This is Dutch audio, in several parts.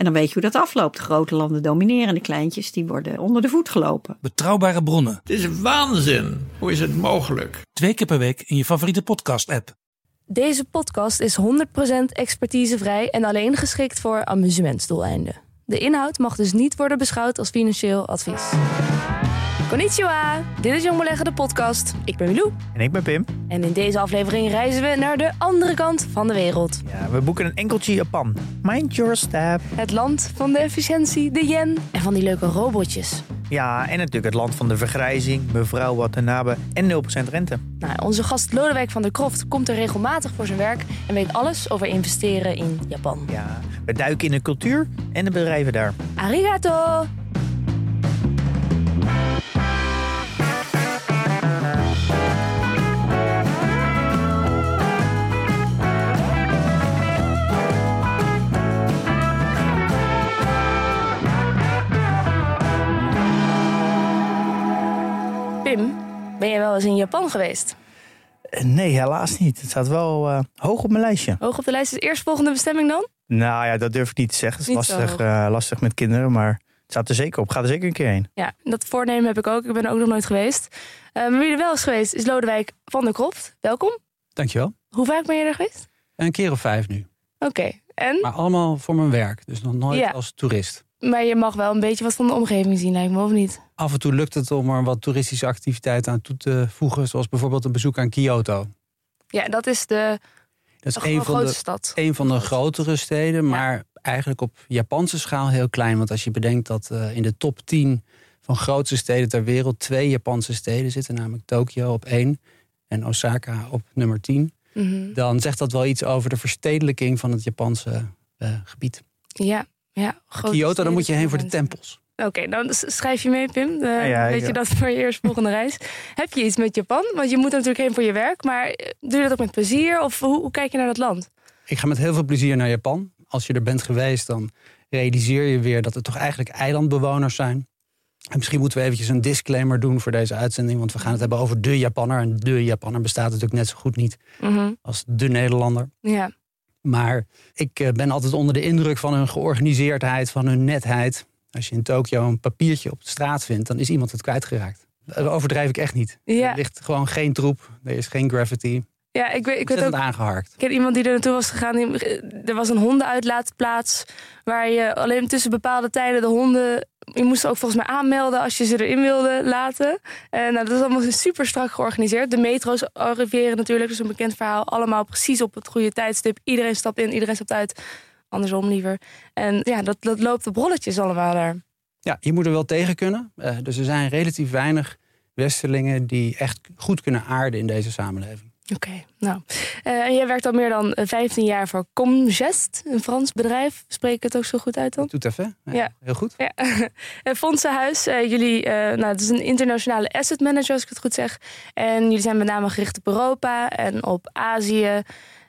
En dan weet je hoe dat afloopt. Grote landen domineren, de kleintjes die worden onder de voet gelopen. Betrouwbare bronnen. Het is waanzin. Hoe is het mogelijk? Twee keer per week in je favoriete podcast-app. Deze podcast is 100% expertisevrij en alleen geschikt voor amusementsdoeleinden. De inhoud mag dus niet worden beschouwd als financieel advies. Konnichiwa, dit is Jong Beleggen de podcast. Ik ben Milou. En ik ben Pim. En in deze aflevering reizen we naar de andere kant van de wereld. Ja, we boeken een enkeltje Japan. Mind your step. Het land van de efficiëntie, de yen en van die leuke robotjes. Ja, en natuurlijk het land van de vergrijzing, mevrouw Watanabe en 0% rente. Nou, onze gast Lodewijk van der Kroft komt er regelmatig voor zijn werk en weet alles over investeren in Japan. Ja, we duiken in de cultuur en de bedrijven daar. Arigato! Pim, ben je wel eens in Japan geweest? Eh, Nee, helaas niet. Het staat wel eh, hoog op mijn lijstje. Hoog op de lijst is eerstvolgende bestemming dan? Nou ja, dat durf ik niet te zeggen. Het is Niet lastig, eh, lastig met kinderen, maar het staat er zeker op. Ga er zeker een keer heen. Ja, dat voornemen heb ik ook. Ik ben er ook nog nooit geweest. Maar wie er wel is geweest is Lodewijk van der Kroft. Welkom. Dankjewel. Hoe vaak ben je er geweest? Een keer of vijf nu. Oké, en? Maar allemaal voor mijn werk. Dus nog nooit Ja. als toerist. Maar je mag wel een beetje wat van de omgeving zien, lijkt me, of niet? Af en toe lukt het om er wat toeristische activiteiten aan toe te voegen. Zoals bijvoorbeeld een bezoek aan Kyoto. Ja, dat is de Dat is een van, de, stad. een van de grotere steden. Maar eigenlijk op Japanse schaal heel klein. Want als je bedenkt dat eh, in de top 10 van grootste steden ter wereld... twee Japanse steden zitten. Namelijk Tokio op één en Osaka op nummer 10. Mhm. Dan zegt dat wel iets over de verstedelijking van het Japanse eh, gebied. Ja, ja. Kyoto, dan moet je heen voor de tempels. Oké, dan schrijf je mee, Pim. Eh, ja, weet ja. je dat voor je eerstvolgende reis? Heb je iets met Japan? Want je moet er natuurlijk heen voor je werk. Maar eh, doe je dat ook met plezier? Of hoe, hoe kijk je naar dat land? Ik ga met heel veel plezier naar Japan. Als je er bent geweest, dan realiseer je weer dat het toch eigenlijk eilandbewoners zijn. En misschien moeten we eventjes een disclaimer doen voor deze uitzending. Want we gaan het hebben over de Japanner. En de Japanner bestaat natuurlijk net zo goed niet Mhm. als de Nederlander. Ja, Maar ik eh, ben altijd onder de indruk van hun georganiseerdheid, van hun netheid. Als je in Tokio een papiertje op de straat vindt, dan is iemand het kwijtgeraakt. Dat overdrijf ik echt niet. Ja. Er ligt gewoon geen troep, er is geen graffiti. ja ik, weet, ik weet ook aangeharkt. Ik ken iemand die er naartoe was gegaan. die- Er was een hondenuitlaatplaats waar je alleen tussen bepaalde tijden de honden. Je moest ook volgens mij aanmelden als je ze erin wilde laten. En nou, dat is allemaal super strak georganiseerd. De metro's arriveren natuurlijk, dus een bekend verhaal. Allemaal precies op het goede tijdstip. Iedereen stapt in, iedereen stapt uit. Andersom liever. En ja, dat, dat loopt op rolletjes allemaal daar. Ja, je moet er wel tegen kunnen. Eh, dus er zijn relatief weinig Westerlingen die echt goed kunnen aarden in deze samenleving. Oké, nou. Eh, en jij werkt al meer dan eh, 15 jaar voor Comgest, een Frans bedrijf. Spreek ik het ook zo goed uit dan? Doet even. hè? Ja. Heel goed. Ja, En Fondsenhuis, eh, jullie, eh, nou, het is een internationale asset manager als ik het goed zeg. En jullie zijn met name gericht op Europa en op Azië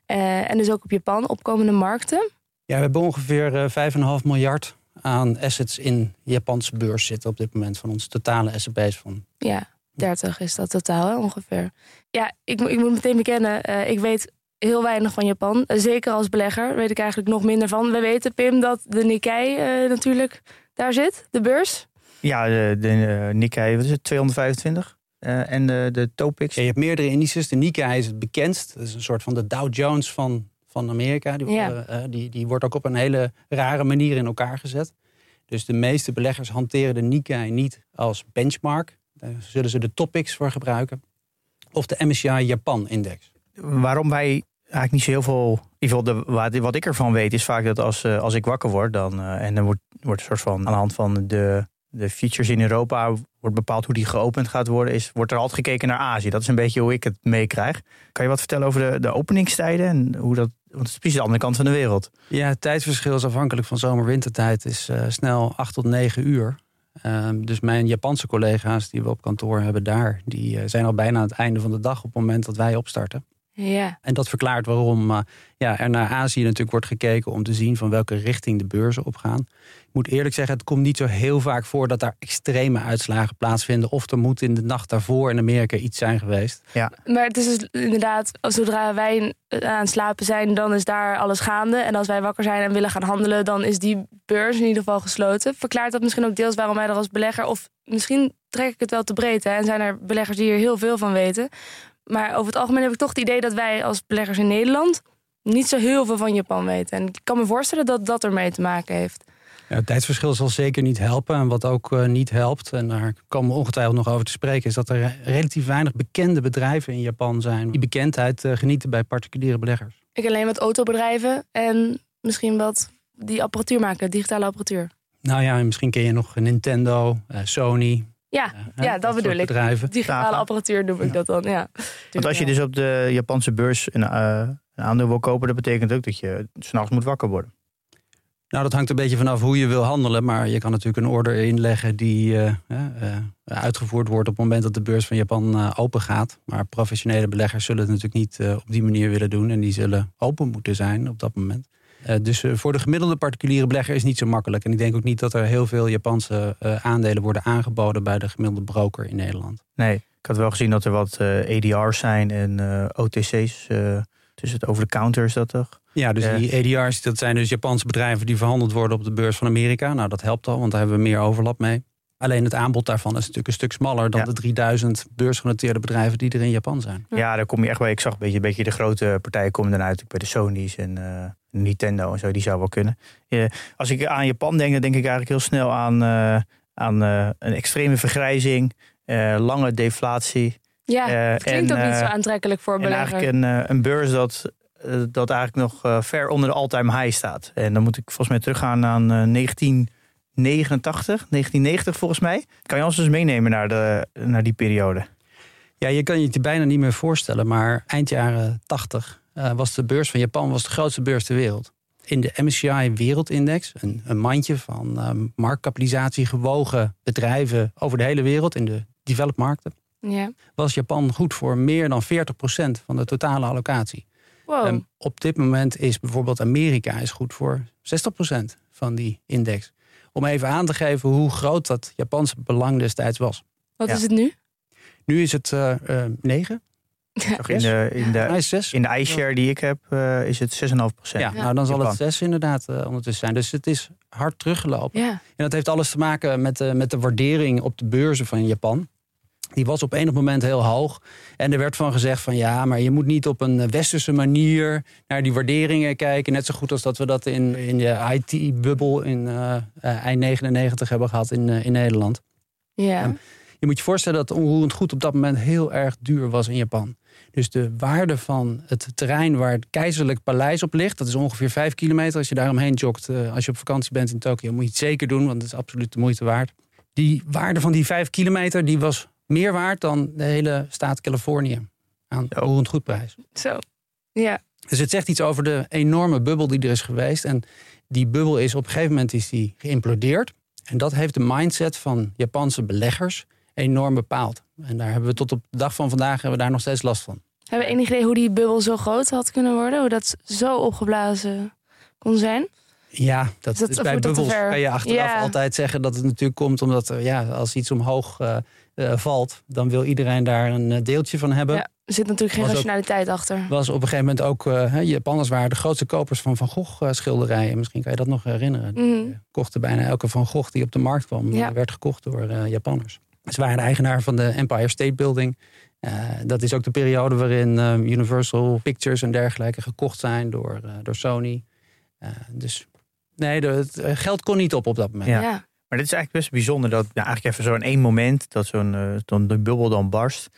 eh, en dus ook op Japan, opkomende markten. Ja, we hebben ongeveer eh, 5,5 miljard aan assets in Japanse beurs zitten op dit moment van onze totale asset base van. Ja, 30 is dat totaal hè, ongeveer. Ja, ik, moet- ik moet meteen bekennen, eh, ik weet heel weinig van Japan. Eh, zeker als belegger weet ik eigenlijk nog minder van. We weten, Pim, dat de Nikkei eh, natuurlijk daar zit, de beurs. Ja, de, de eh, Nikkei, wat is het, 225? Eh, en de, de Topix. Ja, je hebt meerdere indices. De Nikkei is het bekendst. Dat is een soort van de Dow Jones van, van Amerika. Die, Ja. worden, eh, die, die wordt ook op een hele rare manier in elkaar gezet. Dus de meeste beleggers hanteren de Nikkei niet als benchmark. Daar zullen ze de Topix voor gebruiken. Of de MSCI Japan Index. Waarom wij eigenlijk niet zo heel veel. In ieder geval, de, wat, wat ik ervan weet, is vaak dat als, eh, als ik wakker word, dan. eh, en dan wordt, wordt een soort van aan de hand van de, de features in Europa wordt bepaald hoe die geopend gaat worden. Is, wordt er altijd gekeken naar Azië. Dat is een beetje hoe ik het meekrijg. Kan je wat vertellen over de, de openingstijden en hoe dat. Want het is precies de andere kant van de wereld. Ja, het tijdsverschil is afhankelijk van zomer-wintertijd. is eh, snel 8 tot 9 uur. Ehm, dus mijn Japanse collega's die we op kantoor hebben daar... die eh, zijn al bijna aan het einde van de dag op het moment dat wij opstarten. Ja. En dat verklaart waarom uh, ja, er naar Azië natuurlijk wordt gekeken om te zien van welke richting de beurzen opgaan. Ik moet eerlijk zeggen, het komt niet zo heel vaak voor dat daar extreme uitslagen plaatsvinden. Of er moet in de nacht daarvoor in Amerika iets zijn geweest. Ja. Maar het is dus inderdaad, zodra wij aan het slapen zijn, dan is daar alles gaande. En als wij wakker zijn en willen gaan handelen, dan is die beurs in ieder geval gesloten. Verklaart dat misschien ook deels waarom wij er als belegger, of misschien trek ik het wel te breed. Hè, en zijn er beleggers die hier heel veel van weten. Maar over het algemeen heb ik toch het idee dat wij als beleggers in Nederland niet zo heel veel van Japan weten. En ik kan me voorstellen dat dat ermee te maken heeft. Ja, het tijdsverschil zal zeker niet helpen. En wat ook uh, niet helpt, en daar komen we ongetwijfeld nog over te spreken, is dat er relatief weinig bekende bedrijven in Japan zijn die bekendheid uh, genieten bij particuliere beleggers. Ik alleen wat autobedrijven en misschien wat die apparatuur maken, digitale apparatuur. Nou ja, misschien ken je nog Nintendo, uh, Sony, ja, ja dat, dat bedoel ik. Bedrijven. Digitale apparatuur noem ik ja. dat dan, ja. Want als je dus op de Japanse beurs een, uh, een aandeel wil kopen... dat betekent ook dat je s'nachts moet wakker worden. Nou, dat hangt een beetje vanaf hoe je wil handelen. Maar je kan natuurlijk een order inleggen die uh, uh, uitgevoerd wordt... op het moment dat de beurs van Japan open gaat. Maar professionele beleggers zullen het natuurlijk niet op die manier willen doen. En die zullen open moeten zijn op dat moment. Uh, dus uh, voor de gemiddelde particuliere belegger is het niet zo makkelijk. En ik denk ook niet dat er heel veel Japanse uh, aandelen worden aangeboden bij de gemiddelde broker in Nederland. Nee, ik had wel gezien dat er wat ADR's zijn en OTC's. dus het over de counter is dat toch? Ja, dus die ADR's, dat zijn dus Japanse bedrijven die verhandeld worden op de beurs van Amerika. Nou, dat helpt al, want daar hebben we meer overlap mee. Alleen het aanbod daarvan is natuurlijk een stuk smaller dan ja. de 3000 beursgenoteerde bedrijven die er in Japan zijn. Ja, daar kom je echt bij. Ik zag een beetje, een beetje de grote partijen komen dan uit bij de Sony's en uh, Nintendo en zo. Die zou wel kunnen. Uh, als ik aan Japan denk, dan denk ik eigenlijk heel snel aan, uh, aan een extreme vergrijzing, lange deflatie. Ja, het klinkt en, ook niet zo aantrekkelijk voor beleggers. En eigenlijk een, een beurs dat, dat eigenlijk nog ver onder de all-time high staat. En dan moet ik volgens mij teruggaan aan 19... 89, 1990 volgens mij. Kan je ons dus meenemen naar, de, naar die periode? Ja, je kan je het bijna niet meer voorstellen, maar eind jaren 80 uh, was de beurs van Japan was de grootste beurs ter wereld. In de MSCI Wereldindex, een, een mandje van uh, marktkapitalisatie gewogen bedrijven over de hele wereld in de developed markten, ja. was Japan goed voor meer dan 40% van de totale allocatie. Wow. En op dit moment is bijvoorbeeld Amerika is goed voor 60% van die index om even aan te geven hoe groot dat Japanse belang destijds was. Wat ja. is het nu? Nu is het uh, uh, 9. Ja. In de, in de, in de iShare die ik heb uh, is het 6,5 procent. Ja, nou dan zal het 6 inderdaad uh, ondertussen zijn. Dus het is hard teruggelopen. Ja. En dat heeft alles te maken met, uh, met de waardering op de beurzen van Japan. Die was op enig moment heel hoog. En er werd van gezegd van ja, maar je moet niet op een westerse manier naar die waarderingen kijken. Net zo goed als dat we dat in, in de IT-bubbel in uh, eind 99 hebben gehad in, uh, in Nederland. Ja. Um, je moet je voorstellen dat onroerend goed op dat moment heel erg duur was in Japan. Dus de waarde van het terrein waar het keizerlijk paleis op ligt, dat is ongeveer vijf kilometer. Als je daaromheen jogt, als je op vakantie bent in Tokio, moet je het zeker doen, want het is absoluut de moeite waard. Die waarde van die vijf kilometer, die was meer waard dan de hele staat Californië aan onroerend goedprijs. Zo, ja. Dus het zegt iets over de enorme bubbel die er is geweest. En die bubbel is op een gegeven moment is die geïmplodeerd. En dat heeft de mindset van Japanse beleggers enorm bepaald. En daar hebben we tot op de dag van vandaag hebben we daar nog steeds last van. Hebben we enig idee hoe die bubbel zo groot had kunnen worden? Hoe dat zo opgeblazen kon zijn? Ja, dat, dat is bij bubbels kan je achteraf ja. altijd zeggen dat het natuurlijk komt omdat ja, als iets omhoog uh, uh, valt, dan wil iedereen daar een deeltje van hebben. Ja, er zit natuurlijk geen was rationaliteit ook, achter. Was op een gegeven moment ook, uh, Japanners waren de grootste kopers van Van Gogh schilderijen. Misschien kan je dat nog herinneren. Mm. Die kochten bijna elke Van Gogh die op de markt kwam, ja. werd gekocht door Japanners. Ze waren de eigenaar van de Empire State Building. Uh, dat is ook de periode waarin uh, Universal Pictures en dergelijke gekocht zijn door, uh, door Sony. dus nee, de, het geld kon niet op op dat moment. Ja. Maar dit is eigenlijk best bijzonder dat nou, eigenlijk even zo in één moment dat zo'n dan de bubbel dan barst.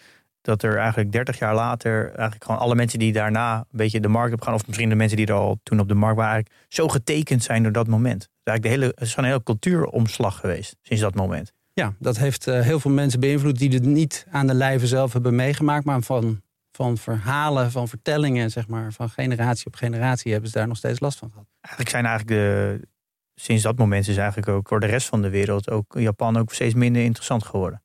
Dat er eigenlijk 30 jaar later eigenlijk gewoon alle mensen die daarna een beetje de markt op gaan, of misschien de mensen die er al toen op de markt waren, eigenlijk zo getekend zijn door dat moment. Dus eigenlijk de hele, het is gewoon een hele cultuuromslag geweest sinds dat moment. Ja, dat heeft uh, heel veel mensen beïnvloed die het niet aan de lijve zelf hebben meegemaakt, maar van, van verhalen, van vertellingen, zeg maar, van generatie op generatie hebben ze daar nog steeds last van gehad. Eigenlijk zijn eigenlijk de, sinds dat moment is eigenlijk ook voor de rest van de wereld, ook Japan ook steeds minder interessant geworden.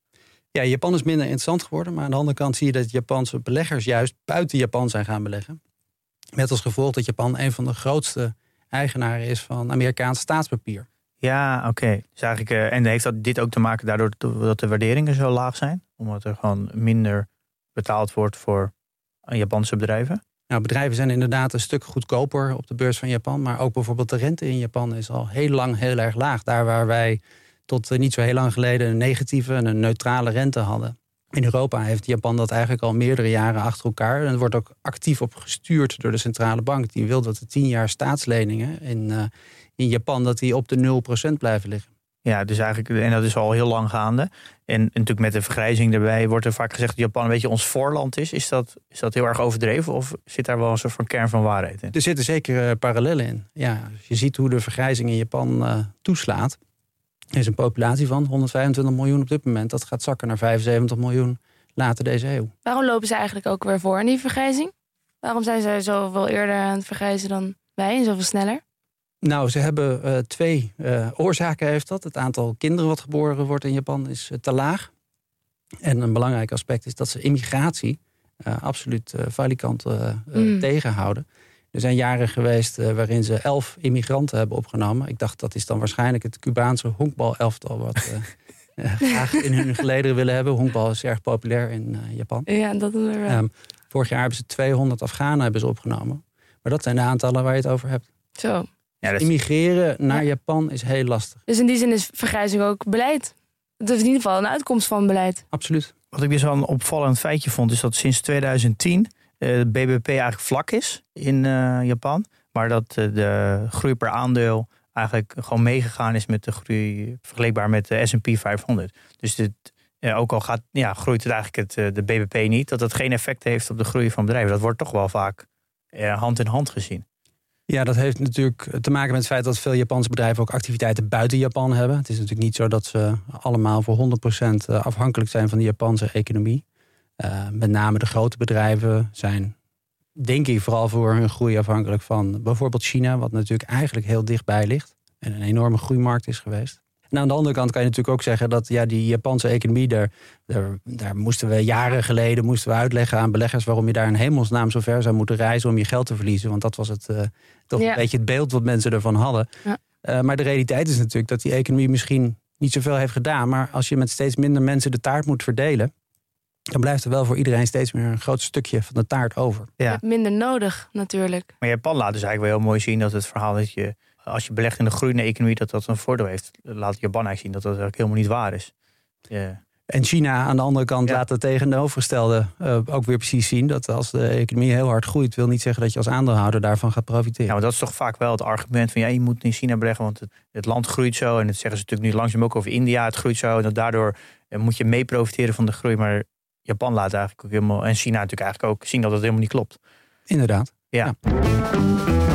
Ja, Japan is minder interessant geworden. Maar aan de andere kant zie je dat Japanse beleggers juist buiten Japan zijn gaan beleggen. Met als gevolg dat Japan een van de grootste eigenaren is van Amerikaans staatspapier. Ja, oké. Dus eigenlijk, eh, en heeft dat dit ook te maken daardoor dat de waarderingen zo laag zijn? Omdat er gewoon minder betaald wordt voor Japanse bedrijven? Nou, bedrijven zijn inderdaad een stuk goedkoper op de beurs van Japan. Maar ook bijvoorbeeld de rente in Japan is al heel lang heel erg laag. Daar waar wij tot eh, niet zo heel lang geleden een negatieve en een neutrale rente hadden. In Europa heeft Japan dat eigenlijk al meerdere jaren achter elkaar. En er wordt ook actief op gestuurd door de centrale bank. Die wil dat de tien jaar staatsleningen in, uh, in Japan dat die op de 0% blijven liggen. Ja, dus eigenlijk, en dat is al heel lang gaande. En, natuurlijk met de vergrijzing erbij wordt er vaak gezegd dat Japan een beetje ons voorland is. Is dat, is dat heel erg overdreven of zit daar wel een soort van kern van waarheid in? Er zitten zeker uh, parallellen in. Ja, als je ziet hoe de vergrijzing in Japan uh, toeslaat. Er is een populatie van 125 miljoen op dit moment. Dat gaat zakken naar 75 miljoen later deze eeuw. Waarom lopen ze eigenlijk ook weer voor in die vergrijzing? Waarom zijn zij zoveel eerder aan het vergrijzen dan wij en zoveel sneller? Nou, ze hebben uh, twee uh, oorzaken heeft dat. Het aantal kinderen wat geboren wordt in Japan is uh, te laag. En een belangrijk aspect is dat ze immigratie absoluut valikant mm. tegenhouden. Er zijn jaren geweest waarin ze elf immigranten hebben opgenomen. Ik dacht dat is dan waarschijnlijk het Cubaanse honkbal-elftal... wat graag in hun gelederen willen hebben. Honkbal is erg populair in Japan. Ja, dat is er wel. Um, vorig jaar hebben ze 200 Afghanen hebben ze opgenomen. Maar dat zijn de aantallen waar je het over hebt. Zo. Ja, Immigreren naar Japan is heel lastig. Dus in die zin is vergrijzing ook beleid. Het is in ieder geval een uitkomst van beleid. Absoluut. Wat ik dus wel een opvallend feitje vond, is dat sinds 2010 uh, de BBP eigenlijk vlak is in uh, Japan. Maar dat uh, de groei per aandeel eigenlijk gewoon meegegaan is met de groei vergelijkbaar met de S&P 500. Dus dit, ook al gaat, ja, groeit het eigenlijk het, de BBP niet, dat dat geen effect heeft op de groei van bedrijven. Dat wordt toch wel vaak hand in hand gezien. Ja, dat heeft natuurlijk te maken met het feit dat veel Japanse bedrijven ook activiteiten buiten Japan hebben. Het is natuurlijk niet zo dat ze allemaal voor 100% afhankelijk zijn van de Japanse economie. Uh, met name de grote bedrijven zijn, denk ik, vooral voor hun groei afhankelijk van bijvoorbeeld China, wat natuurlijk eigenlijk heel dichtbij ligt en een enorme groeimarkt is geweest. En aan de andere kant kan je natuurlijk ook zeggen dat ja, die Japanse economie, daar, daar, daar, moesten we jaren geleden moesten we uitleggen aan beleggers waarom je daar in hemelsnaam zo ver zou moeten reizen om je geld te verliezen. Want dat was het, uh, toch ja. een beetje het beeld wat mensen ervan hadden. Ja. Uh, maar de realiteit is natuurlijk dat die economie misschien niet zoveel heeft gedaan. Maar als je met steeds minder mensen de taart moet verdelen, dan blijft er wel voor iedereen steeds meer een groot stukje van de taart over. Ja. Je hebt minder nodig natuurlijk. Maar Japan laat dus eigenlijk wel heel mooi zien dat het verhaal dat je als je belegt in de groeiende economie, dat dat een voordeel heeft. Laat Japan eigenlijk zien dat dat eigenlijk helemaal niet waar is. Yeah. En China aan de andere kant ja. laat het tegenovergestelde uh, ook weer precies zien. Dat als de economie heel hard groeit, wil niet zeggen dat je als aandeelhouder daarvan gaat profiteren. Ja, maar dat is toch vaak wel het argument van ja, je moet in China beleggen, want het, het land groeit zo. En dat zeggen ze natuurlijk nu langzaam ook over India, het groeit zo. En dat daardoor uh, moet je mee profiteren van de groei. Maar Japan laat eigenlijk ook helemaal, en China natuurlijk eigenlijk ook zien dat het helemaal niet klopt. Inderdaad. ja. ja.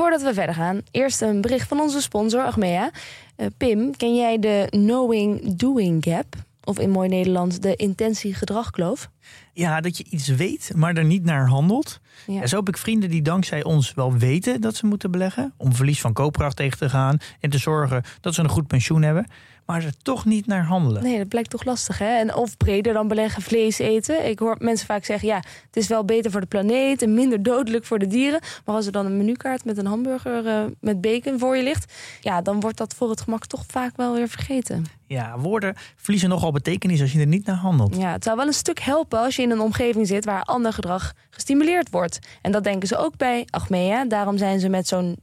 Voordat we verder gaan, eerst een bericht van onze sponsor Achmea. Uh, Pim, ken jij de knowing-doing gap? Of in mooi Nederlands de intentie-gedragkloof? Ja, dat je iets weet, maar er niet naar handelt. Ja. zo heb ik vrienden die dankzij ons wel weten dat ze moeten beleggen. Om verlies van koopkracht tegen te gaan. En te zorgen dat ze een goed pensioen hebben maar er toch niet naar handelen. Nee, dat blijkt toch lastig, hè? En of breder dan beleggen vlees eten. Ik hoor mensen vaak zeggen, ja, het is wel beter voor de planeet... en minder dodelijk voor de dieren. Maar als er dan een menukaart met een hamburger uh, met bacon voor je ligt... ja, dan wordt dat voor het gemak toch vaak wel weer vergeten. Ja, woorden verliezen nogal betekenis als je er niet naar handelt. Ja, het zou wel een stuk helpen als je in een omgeving zit... waar ander gedrag gestimuleerd wordt. En dat denken ze ook bij Achmea. Daarom zijn ze met zo'n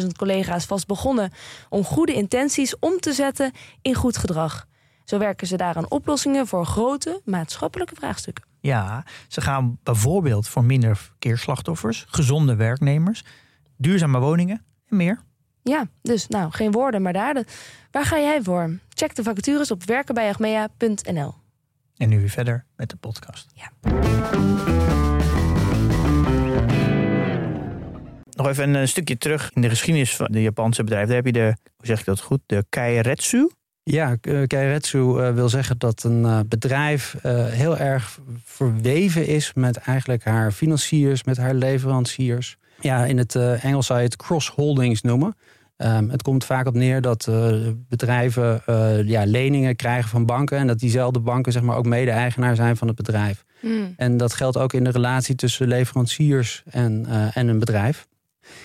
13.000 collega's vast begonnen... om goede intenties om te zetten in goed gedrag. Zo werken ze daar aan oplossingen voor grote maatschappelijke vraagstukken. Ja, ze gaan bijvoorbeeld voor minder verkeersslachtoffers, gezonde werknemers, duurzame woningen en meer. Ja, dus nou, geen woorden, maar daden. Waar ga jij voor? Check de vacatures op werkenbijagmea.nl. En nu weer verder met de podcast. Ja. Nog even een stukje terug in de geschiedenis van de Japanse bedrijven. Daar heb je de, hoe zeg ik dat goed, de Keiretsu. Ja, Keiretsu uh, wil zeggen dat een bedrijf heel erg verweven is met eigenlijk haar financiers, met haar leveranciers. Ja, in het Engels zou je het cross-holdings noemen. Ehm, het komt vaak op neer dat uh, bedrijven uh, ja, leningen krijgen van banken. En dat diezelfde banken zeg maar, ook mede-eigenaar zijn van het bedrijf. Hmm. En dat geldt ook in de relatie tussen leveranciers en, uh, en een bedrijf.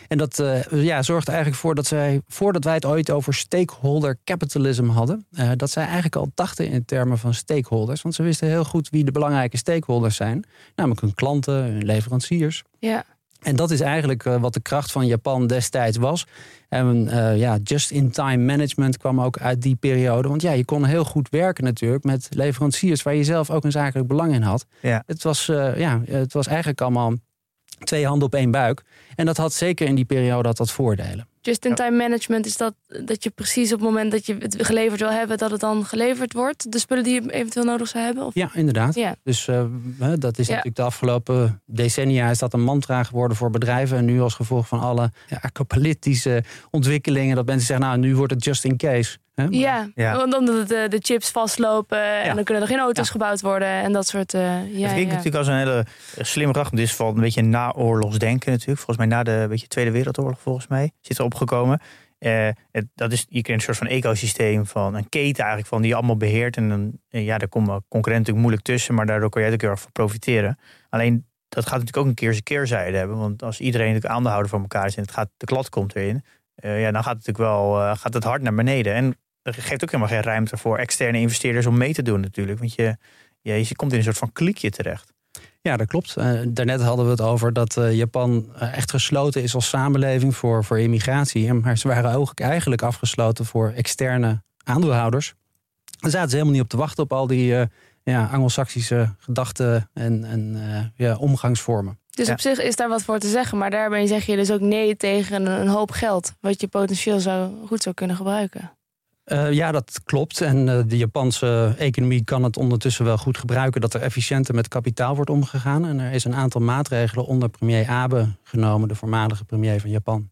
En dat ja, zorgt eigenlijk voor dat zij, voordat wij het ooit over stakeholder capitalism hadden, dat zij eigenlijk al dachten in termen van stakeholders. Want ze wisten heel goed wie de belangrijke stakeholders zijn, namelijk hun klanten, hun leveranciers. Ja. En dat is eigenlijk uh, wat de kracht van Japan destijds was. En ja, just-in-time management kwam ook uit die periode. Want ja, je kon heel goed werken natuurlijk met leveranciers waar je zelf ook een zakelijk belang in had. Ja. Het, was, ja, het was eigenlijk allemaal twee handen op één buik. En dat had zeker in die periode had dat voordelen. Just-in-time management is dat dat je precies op het moment dat je het geleverd wil hebben, dat het dan geleverd wordt. De spullen die je eventueel nodig zou hebben? Of? Ja, inderdaad. Ja. Dus uh, dat is Ja. natuurlijk de afgelopen decennia is dat een mantra geworden voor bedrijven. En nu als gevolg van alle ja, apocalyptische ontwikkelingen, dat mensen zeggen, nou nu wordt het just in case. Hè? Maar- Ja, Ja. want dan dat de, de chips vastlopen en dan kunnen er geen auto's Ja. gebouwd worden en dat soort. eh ja, het klinkt ja. natuurlijk als een hele slimme kracht. Dit is vooral een beetje naoorlogs denken natuurlijk. Volgens mij na de beetje Tweede Wereldoorlog volgens mij zit er opgekomen. Eh, het, dat is, je kent een soort van ecosysteem van een keten eigenlijk van die je allemaal beheert. En dan, eh, ja, daar komen concurrenten natuurlijk moeilijk tussen, maar daardoor kan jij er ook heel erg van profiteren. Alleen dat gaat natuurlijk ook een keer zijn keerzijde hebben. Want als iedereen natuurlijk aandeelhouder van elkaar is en het gaat, de klad komt erin, eh, ja, dan gaat het natuurlijk wel eh, gaat het hard naar beneden. En er geeft ook helemaal geen ruimte voor externe investeerders om mee te doen natuurlijk. Want je, ja, je komt in een soort van klikje terecht. Ja, dat klopt. Eh, daarnet hadden we het over dat eh, Japan eh, echt gesloten is als samenleving voor, voor immigratie. En- Maar ze waren ook eigenlijk afgesloten voor externe aandeelhouders. Daar zaten ze helemaal niet op te wachten op al die ja, Anglo-Saxische gedachten en, en ja, omgangsvormen. Dus Ja. op zich is daar wat voor te zeggen, maar daarbij zeg je dus ook nee tegen een, een hoop geld, wat je potentieel zou, goed zou kunnen gebruiken. Eh, ja, dat klopt. En eh, de Japanse economie kan het ondertussen wel goed gebruiken dat er efficiënter met kapitaal wordt omgegaan. En er is een aantal maatregelen onder premier Abe genomen, de voormalige premier van Japan,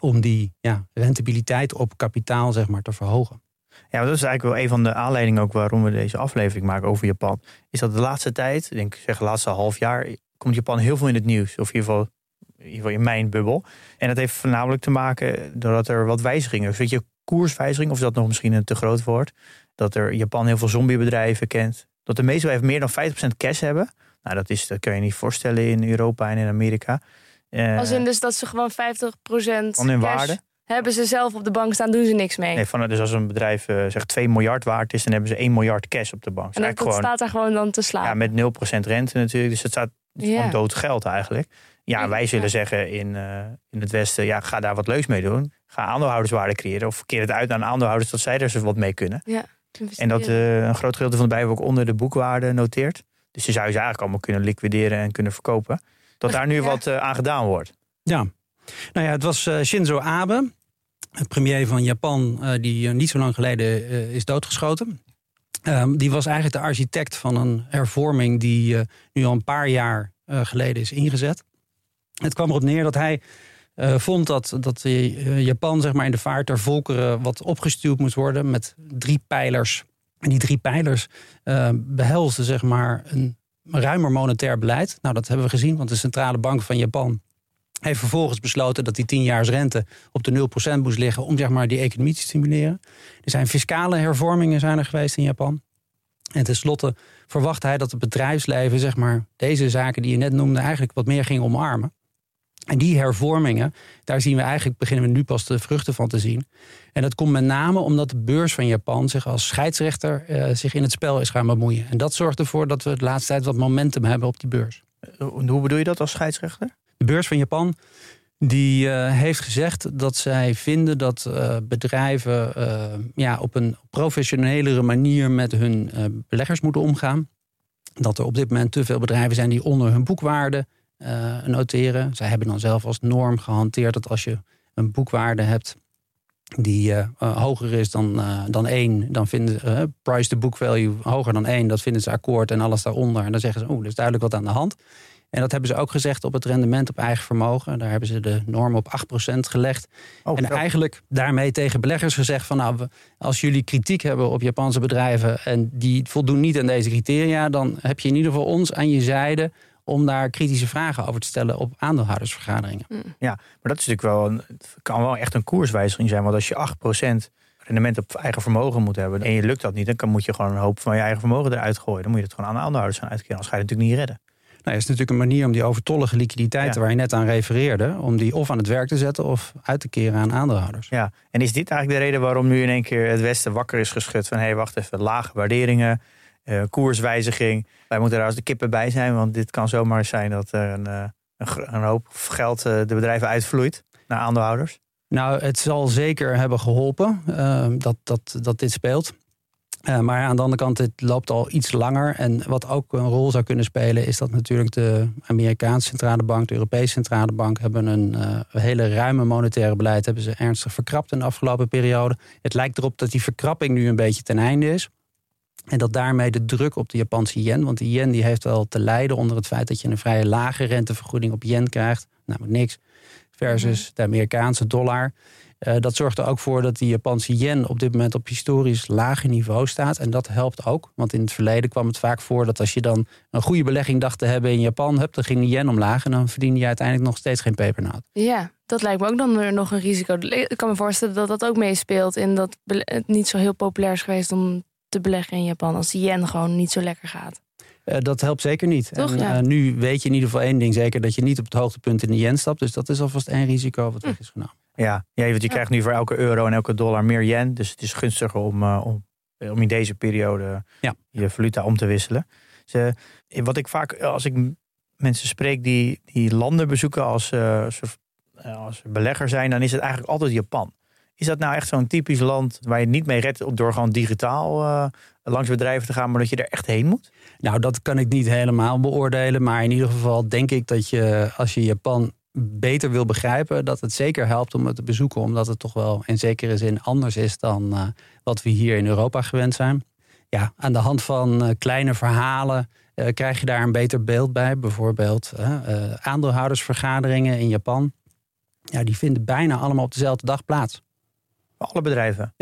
om die ja, rentabiliteit op kapitaal zeg maar, te verhogen. Ja, dat is eigenlijk wel een van de aanleidingen ook waarom we deze aflevering maken over Japan. Is dat de laatste tijd, ik denk zeg laatste half jaar, komt Japan heel veel in het nieuws. Of in ieder geval, in, mijn bubbel. En dat heeft voornamelijk te maken doordat er wat wijzigingen. Dus je, koerswijziging, of dat nog misschien een te groot woord. Dat er Japan heel veel zombiebedrijven kent. Dat de meeste bedrijven meer dan 50% cash hebben. Nou, dat, is, dat kun je niet voorstellen in Europa en in Amerika. Eh, Als in dus dat ze gewoon 50% van hun waarde. hebben ze zelf op de bank staan, doen ze niks mee. Nee, van, dus als een bedrijf eh, zeg 2 miljard waard is, dan hebben ze 1 miljard cash op de bank. En dat, gewoon, staat daar gewoon dan te slapen. ja, met 0% rente natuurlijk. Dus het staat Ja. gewoon dood geld eigenlijk. Ja, Ja. wij zullen zeggen in, eh, in het Westen, ja, ga daar wat leuks mee doen. Ga aandeelhouderswaarde creëren. Of keer het uit naar de aandeelhouders dat zij er eens wat mee kunnen. En dat eh, een groot gedeelte van de bedrijven ook onder de boekwaarde noteert. Dus je zou ze eigenlijk allemaal kunnen liquideren en kunnen verkopen. Dat daar nu Ja. wat eh, aan gedaan wordt. Ja, nou ja, het was eh, Shinzo Abe, premier van Japan, eh, die niet zo lang geleden eh, is doodgeschoten. Ehm, die was eigenlijk de architect van een hervorming die eh, nu al een paar jaar eh, geleden is ingezet. Het kwam erop neer dat hij eh, vond dat, dat eh, Japan zeg maar, in de vaart der volkeren wat opgestuurd moest worden met drie pijlers. En die drie pijlers eh behelzen zeg maar, een ruimer monetair beleid. Nou, dat hebben we gezien, want de centrale bank van Japan heeft vervolgens besloten dat die 10 jaars rente op de 0% moest liggen om zeg maar, die economie te stimuleren. Er zijn fiscale hervormingen zijn er geweest in Japan. En tenslotte verwacht hij dat het bedrijfsleven zeg maar, deze zaken die je net noemde eigenlijk wat meer ging omarmen. En die hervormingen, daar zien we eigenlijk, beginnen we nu pas de vruchten van te zien. En dat komt met name omdat de beurs van Japan zich als scheidsrechter eh, zich in het spel is gaan bemoeien. En dat zorgt ervoor dat we de laatste tijd wat momentum hebben op die beurs. Eh, Hoe bedoel je dat als scheidsrechter? De beurs van Japan die eh, heeft gezegd dat zij vinden dat eh, bedrijven ja, op een professionelere manier met hun beleggers moeten omgaan. Dat er op dit moment te veel bedrijven zijn die onder hun boekwaarde noteren. Zij hebben dan zelf als norm gehanteerd dat als je een boekwaarde hebt die eh, eh, hoger is dan, eh, dan één, dan vinden ze eh, price to book value hoger dan één, dat vinden ze akkoord en alles daaronder. En dan zeggen ze, oeh, er is duidelijk wat aan de hand. En dat hebben ze ook gezegd op het rendement op eigen vermogen. Daar hebben ze de norm op 8% gelegd. Oh, en eigenlijk daarmee tegen beleggers gezegd van nou, als jullie kritiek hebben op Japanse bedrijven en die voldoen niet aan deze criteria, dan heb je in ieder geval ons aan je zijde om daar kritische vragen over te stellen op aandeelhoudersvergaderingen. Ja, maar dat is natuurlijk wel een, het kan wel echt een koerswijziging zijn. Want als je 8% rendement op eigen vermogen moet hebben en je lukt dat niet, dan kan, moet je gewoon een hoop van je eigen vermogen eruit gooien. Dan moet je het gewoon aan de aandeelhouders gaan uitkeren. Anders ga je het natuurlijk niet redden. Nou, is natuurlijk een manier om die overtollige liquiditeiten Ja. waar je net aan refereerde, om die of aan het werk te zetten of uit te keren aan aandeelhouders. Ja, en is dit eigenlijk de reden waarom nu in één keer het Westen wakker is geschud van hé, hey, wacht even, lage waarderingen, eh, koerswijziging. Wij moeten daar als de kippen bij zijn, want dit kan zomaar zijn dat er een, eh, een, een hoop geld eh, de bedrijven uitvloeit naar aandeelhouders. Nou, het zal zeker hebben geholpen eh, dat, dat, dat dit speelt. Maar aan de andere kant, het loopt al iets langer. En wat ook een rol zou kunnen spelen, is dat natuurlijk de Amerikaanse centrale bank, de Europese centrale bank, hebben een hele ruime monetaire beleid, hebben ze ernstig verkrapt in de afgelopen periode. Het lijkt erop dat die verkrapping nu een beetje ten einde is. En dat daarmee de druk op de Japanse yen, want die yen die heeft wel te lijden onder het feit dat je een vrij lage rentevergoeding op yen krijgt, namelijk niks, versus de Amerikaanse dollar. Eh, dat zorgt er ook voor dat die Japanse yen op dit moment op historisch lage niveau staat. En dat helpt ook. Want in het verleden kwam het vaak voor dat als je dan een goede belegging dacht te hebben in Japan, hup, dan ging de yen omlaag. En dan verdiende je uiteindelijk nog steeds geen pepernoot. Ja, dat lijkt me ook dan weer nog een risico. Ik kan me voorstellen dat dat ook meespeelt in dat het niet zo heel populair is geweest om te beleggen in Japan als de yen gewoon niet zo lekker gaat. Eh, dat helpt zeker niet. Toch, en, ja. eh, nu weet je in ieder geval één ding zeker: dat je niet op het hoogtepunt in de yen stapt. Dus dat is alvast één risico wat weg is genomen. Ja, ja want je krijgt nu voor elke euro en elke dollar meer yen. Dus het is gunstiger om, eh, om, om in deze periode Ja. je valuta om te wisselen. Dus, wat ik vaak, als ik mensen spreek die, die landen bezoeken als, als belegger zijn, dan is het eigenlijk altijd Japan. Is dat nou echt zo'n typisch land waar je niet mee redt door gewoon digitaal eh, langs bedrijven te gaan, maar dat je er echt heen moet? Nou, dat kan ik niet helemaal beoordelen. Maar in ieder geval denk ik dat je, als je Japan beter wil begrijpen, dat het zeker helpt om het te bezoeken. Omdat het toch wel in zekere zin anders is dan eh, wat we hier in Europa gewend zijn. Ja, aan de hand van eh, kleine verhalen krijg je daar een beter beeld bij. Bijvoorbeeld aandeelhoudersvergaderingen in Japan. Ja, die vinden bijna allemaal op dezelfde dag plaats. Alle bedrijven.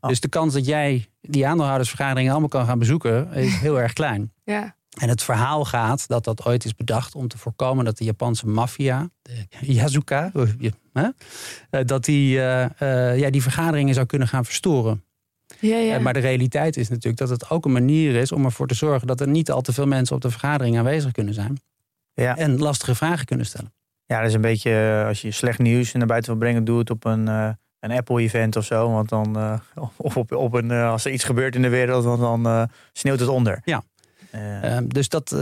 Oh. Dus de kans dat jij die aandeelhoudersvergaderingen allemaal kan gaan bezoeken, is heel erg klein. Ja. En het verhaal gaat dat dat ooit is bedacht om te voorkomen dat de Japanse maffia, de Yazuka, eh, dat die eh, eh, ja, die vergaderingen zou kunnen gaan verstoren. Ja, ja. Maar de realiteit is natuurlijk dat het ook een manier is om ervoor te zorgen dat er niet al te veel mensen op de vergadering aanwezig kunnen zijn. Ja. En lastige vragen kunnen stellen. Ja, dat is een beetje als je slecht nieuws naar buiten wil brengen, doe het op een, eh, een Apple-event of zo. Want dan, eh, of op, op een, eh, als er iets gebeurt in de wereld, dan, dan eh, sneeuwt het onder. Ja. Eh, Eh, dus dat,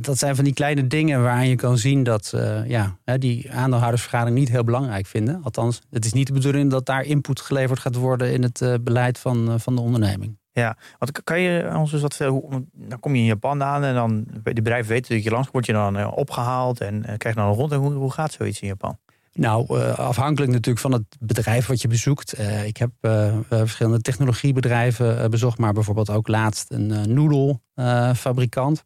dat zijn van die kleine dingen waaraan je kan zien dat ja, die aandeelhoudersvergadering niet heel belangrijk vinden. Althans, het is niet de bedoeling dat daar input geleverd gaat worden in het beleid van, van de onderneming. ja, want kan je ons eens wat hoe- Dan kom je in Japan aan en dan de bedrijven weten dat je langs word je dan eh, opgehaald en krijg je dan een rond. En hoe, hoe gaat zoiets in Japan? Nou, eh, afhankelijk natuurlijk van het bedrijf wat je bezoekt. Eh, ik heb eh, verschillende technologiebedrijven bezocht, maar bijvoorbeeld ook laatst een noedelfabrikant.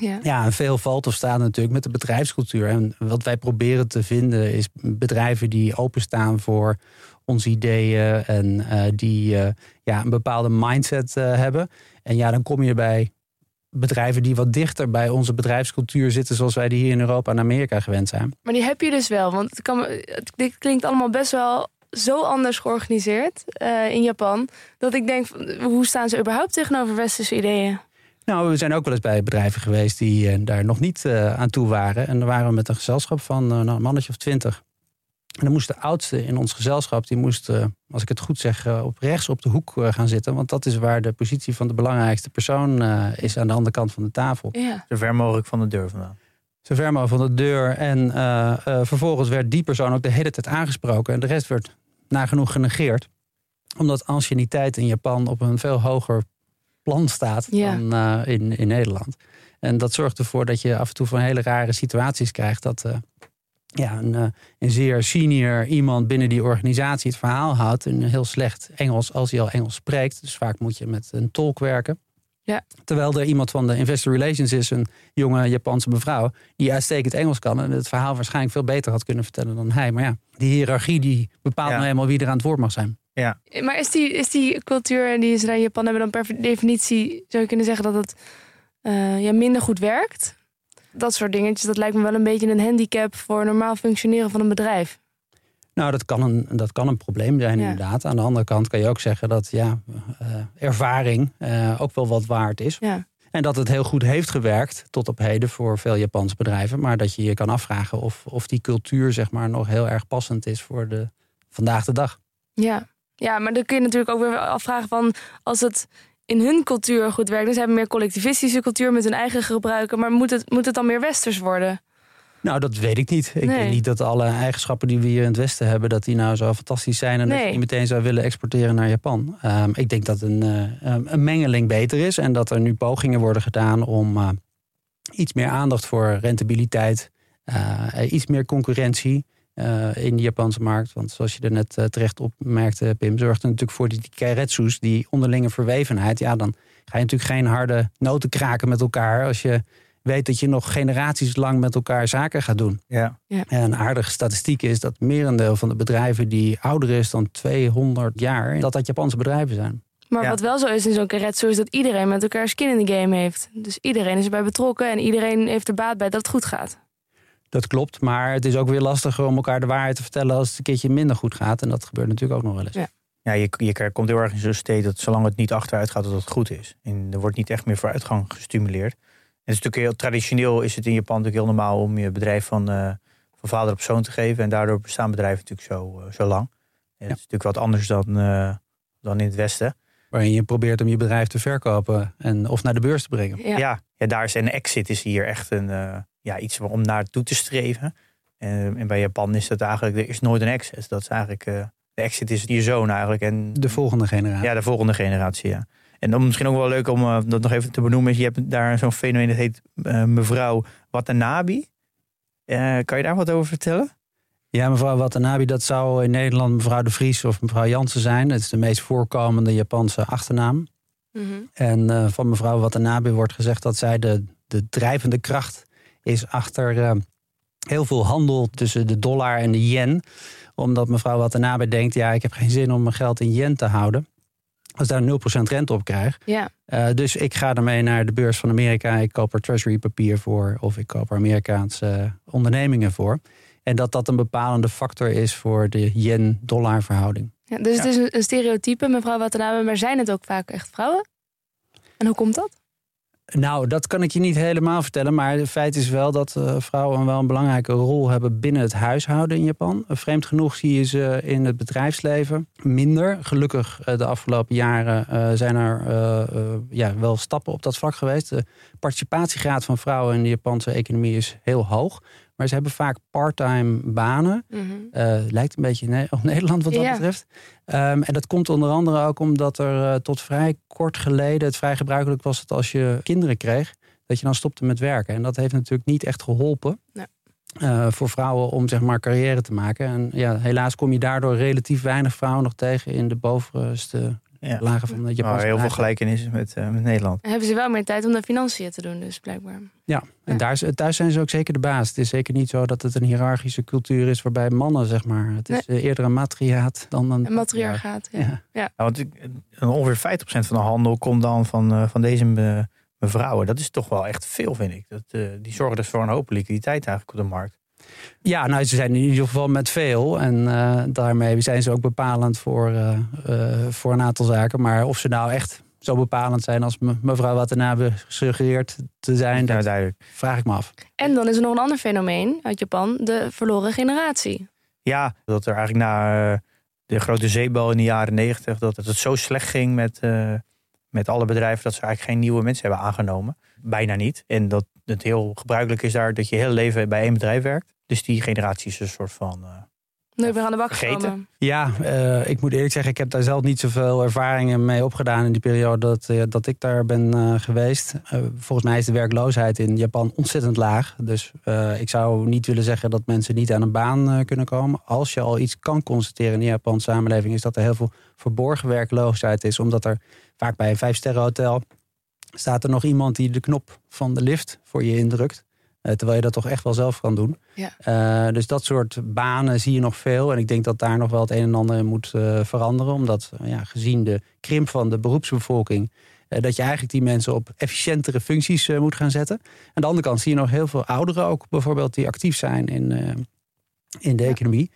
ja. Ja, en veel valt of staat natuurlijk met de bedrijfscultuur. En wat wij proberen te vinden is bedrijven die openstaan voor onze ideeën en die ja, een bepaalde mindset hebben. En ja, dan kom je bij bedrijven die wat dichter bij onze bedrijfscultuur zitten, zoals wij die hier in Europa en Amerika gewend zijn. Maar die heb je dus wel. Want het, kan, het dit klinkt allemaal best wel zo anders georganiseerd eh, in Japan. Dat ik denk, hoe staan ze überhaupt tegenover westerse ideeën? Nou, we zijn ook wel eens bij bedrijven geweest die eh, daar nog niet eh, aan toe waren. En dan waren we met een gezelschap van nou, een mannetje of twintig. En dan moest de oudste in ons gezelschap, die moest, eh, als ik het goed zeg, eh, op rechts op de hoek eh, gaan zitten. Want dat is waar de positie van de belangrijkste persoon eh, is aan de andere kant van de tafel. Ja. Zo ver mogelijk van de deur vandaan. Zo ver mogelijk van de deur. En eh, eh, vervolgens werd die persoon ook de hele tijd aangesproken. En de rest werd nagenoeg genegeerd. Omdat anciëniteit in Japan op een veel hoger plan staat Ja. dan eh, in, in Nederland. En dat zorgt ervoor dat je af en toe van hele rare situaties krijgt. Dat eh, ja, een, eh, een zeer senior iemand binnen die organisatie het verhaal houdt. een heel slecht Engels, als hij al Engels spreekt. Dus vaak moet je met een tolk werken. Ja. Terwijl er iemand van de investor relations is, een jonge Japanse mevrouw, die uitstekend Engels kan en het verhaal waarschijnlijk veel beter had kunnen vertellen dan hij. Maar ja, die hiërarchie die bepaalt Ja. nou eenmaal wie er aan het woord mag zijn. Ja, Maar is die, is die cultuur die ze daar in Japan hebben dan per definitie... zou je kunnen zeggen dat het eh, ja, minder goed werkt? Dat soort dingetjes, dat lijkt me wel een beetje een handicap voor normaal functioneren van een bedrijf. Nou, dat kan een, dat kan een probleem zijn, Ja. inderdaad. Aan de andere kant kan je ook zeggen dat ja, eh, ervaring eh, ook wel wat waard is. Ja. En dat het heel goed heeft gewerkt tot op heden voor veel Japanse bedrijven. Maar dat je je kan afvragen of, of die cultuur zeg maar, nog heel erg passend is voor de vandaag de dag. Ja. ja, maar dan kun je natuurlijk ook weer afvragen van als het in hun cultuur goed werkt. Dus ze hebben meer collectivistische cultuur met hun eigen gebruiken. Maar moet het, moet het dan meer westers worden? Nou, dat weet ik niet. Ik Nee. denk niet dat alle eigenschappen die we hier in het Westen hebben, dat die nou zo fantastisch zijn en dat je die meteen zou willen exporteren naar Japan. Ehm, ik denk dat een, eh, een mengeling beter is en dat er nu pogingen worden gedaan om eh, iets meer aandacht voor rentabiliteit, eh, iets meer concurrentie eh, in de Japanse markt. Want zoals je er net eh, terecht opmerkte, Pim, zorgt er natuurlijk voor die, die keiretsu's, die onderlinge verwevenheid. Ja, dan ga je natuurlijk geen harde noten kraken met elkaar als je weet dat je nog generaties lang met elkaar zaken gaat doen. Ja. Ja. En een aardige statistiek is dat merendeel van de bedrijven die ouder is dan 200 jaar, dat dat Japanse bedrijven zijn. Maar Ja. wat wel zo is in zo'n karetsu is dat iedereen met elkaar skin in de game heeft. Dus iedereen is erbij betrokken en iedereen heeft er baat bij dat het goed gaat. Dat klopt, maar het is ook weer lastiger om elkaar de waarheid te vertellen als het een keertje minder goed gaat. En dat gebeurt natuurlijk ook nog wel eens. Ja. Ja, je, je komt heel erg in zo'n state dat zolang het niet achteruit gaat, dat het goed is. En er wordt niet echt meer vooruitgang gestimuleerd. En het is natuurlijk heel traditioneel is het in Japan natuurlijk heel normaal om je bedrijf van, eh, van vader op zoon te geven. En daardoor bestaan bedrijven natuurlijk zo, eh, zo lang. En dat is natuurlijk wat anders dan, eh, dan in het Westen. Waarin je probeert om je bedrijf te verkopen en, of naar de beurs te brengen. Ja. Ja, ja, daar is een exit is hier echt een, eh, ja, iets om naartoe te streven. En, en bij Japan is dat eigenlijk, er is nooit een exit. Dat is eigenlijk, eh, de exit is je zoon eigenlijk. En De volgende generatie. Ja, de volgende generatie, ja. En dan misschien ook wel leuk om eh, dat nog even te benoemen. Is, je hebt daar zo'n fenomeen dat heet eh, mevrouw Watanabe. Eh, kan je daar wat over vertellen? Ja, mevrouw Watanabe, dat zou in Nederland mevrouw de Vries of mevrouw Jansen zijn. Het is de meest voorkomende Japanse achternaam. Mhm. En eh, van mevrouw Watanabe wordt gezegd dat zij de, de drijvende kracht is achter eh, heel veel handel tussen de dollar en de yen. Omdat mevrouw Watanabe denkt, ja, ik heb geen zin om mijn geld in yen te houden. Als daar 0% rente op krijg. Ja. Eh, dus ik ga ermee naar de beurs van Amerika. Ik koop er treasury papier voor. Of ik koop er Amerikaanse ondernemingen voor. En dat dat een bepalende factor is voor de yen-dollar verhouding. Ja, dus het is een, een stereotype, mevrouw Watanabe, maar zijn het ook vaak echt vrouwen? En hoe komt dat? Nou, dat kan ik je niet helemaal vertellen. Maar het feit is wel dat eh, vrouwen wel een belangrijke rol hebben binnen het huishouden in Japan. Vreemd genoeg zie je ze in het bedrijfsleven minder. Gelukkig eh, de afgelopen jaren eh, zijn er ja, wel stappen op dat vlak geweest. De participatiegraad van vrouwen in de Japanse economie is heel hoog. Maar ze hebben vaak parttime banen. Eh, lijkt een beetje op Nederland wat dat Ja. betreft. Ehm, en dat komt onder andere ook omdat er eh, tot vrij kort geleden... het vrij gebruikelijk was dat als je kinderen kreeg... dat je dan stopte met werken. En dat heeft natuurlijk niet echt geholpen... Nee. eh, voor vrouwen om zeg maar carrière te maken. En ja, helaas kom je daardoor relatief weinig vrouwen nog tegen... in de bovenste Ja. lagen van Maar Japanse heel veel gelijkenissen met, eh, met Nederland. En hebben ze wel meer tijd om de financiën te doen, dus blijkbaar. Ja, en Ja. Daar, is- thuis zijn ze ook zeker de baas. Het is zeker niet zo dat het een hiërarchische cultuur is... waarbij mannen, zeg maar... het is eh, eerder een matriaat dan een... En matriarchaat. Ja. Ja. Ja, want ik- eh, ongeveer 50% van de handel komt dan van, eh, van deze me- mevrouwen. Dat is toch wel echt veel, vind ik. Dat, eh, die zorgen dus voor een hoop liquiditeit eigenlijk op de markt. Ja, nou, ze zijn in ieder geval met veel. En eh, daarmee zijn ze ook bepalend voor, eh, eh, voor een aantal zaken. Maar of ze nou echt zo bepalend zijn als me- mevrouw Watanabe suggereert te zijn, Ja, dat duidelijk. vraag ik me af. En dan is er nog een ander fenomeen uit Japan, de verloren generatie. Ja, dat er eigenlijk na de grote zeebel in de jaren negentig... dat het zo slecht ging met, eh, met alle bedrijven... dat ze eigenlijk geen nieuwe mensen hebben aangenomen. Bijna niet. En dat het heel gebruikelijk is daar dat je heel leven bij één bedrijf werkt. Dus die generatie is een soort van... eh, Nooit meer aan de bak Vergeten. gekomen. Ja, eh, ik moet eerlijk zeggen, ik heb daar zelf niet zoveel ervaringen mee opgedaan in die periode dat, eh, dat ik daar ben eh, geweest. Eh, volgens mij is de werkloosheid in Japan ontzettend laag. Dus eh, ik zou niet willen zeggen dat mensen niet aan een baan eh, kunnen komen. Als je al iets kan constateren in de Japanse samenleving, is dat er heel veel verborgen werkloosheid is. Omdat er vaak bij een vijfsterrenhotel staat er nog iemand die de knop van de lift voor je indrukt. Eh, terwijl je dat toch echt wel zelf kan doen. Ja. Eh, dus dat soort banen zie je nog veel. En ik denk dat daar nog wel het een en ander in moet eh, veranderen. Omdat ja, gezien de krimp van de beroepsbevolking... dat je eigenlijk die mensen op efficiëntere functies moet gaan zetten. Aan de andere kant zie je nog heel veel ouderen ook bijvoorbeeld die actief zijn in, in de economie.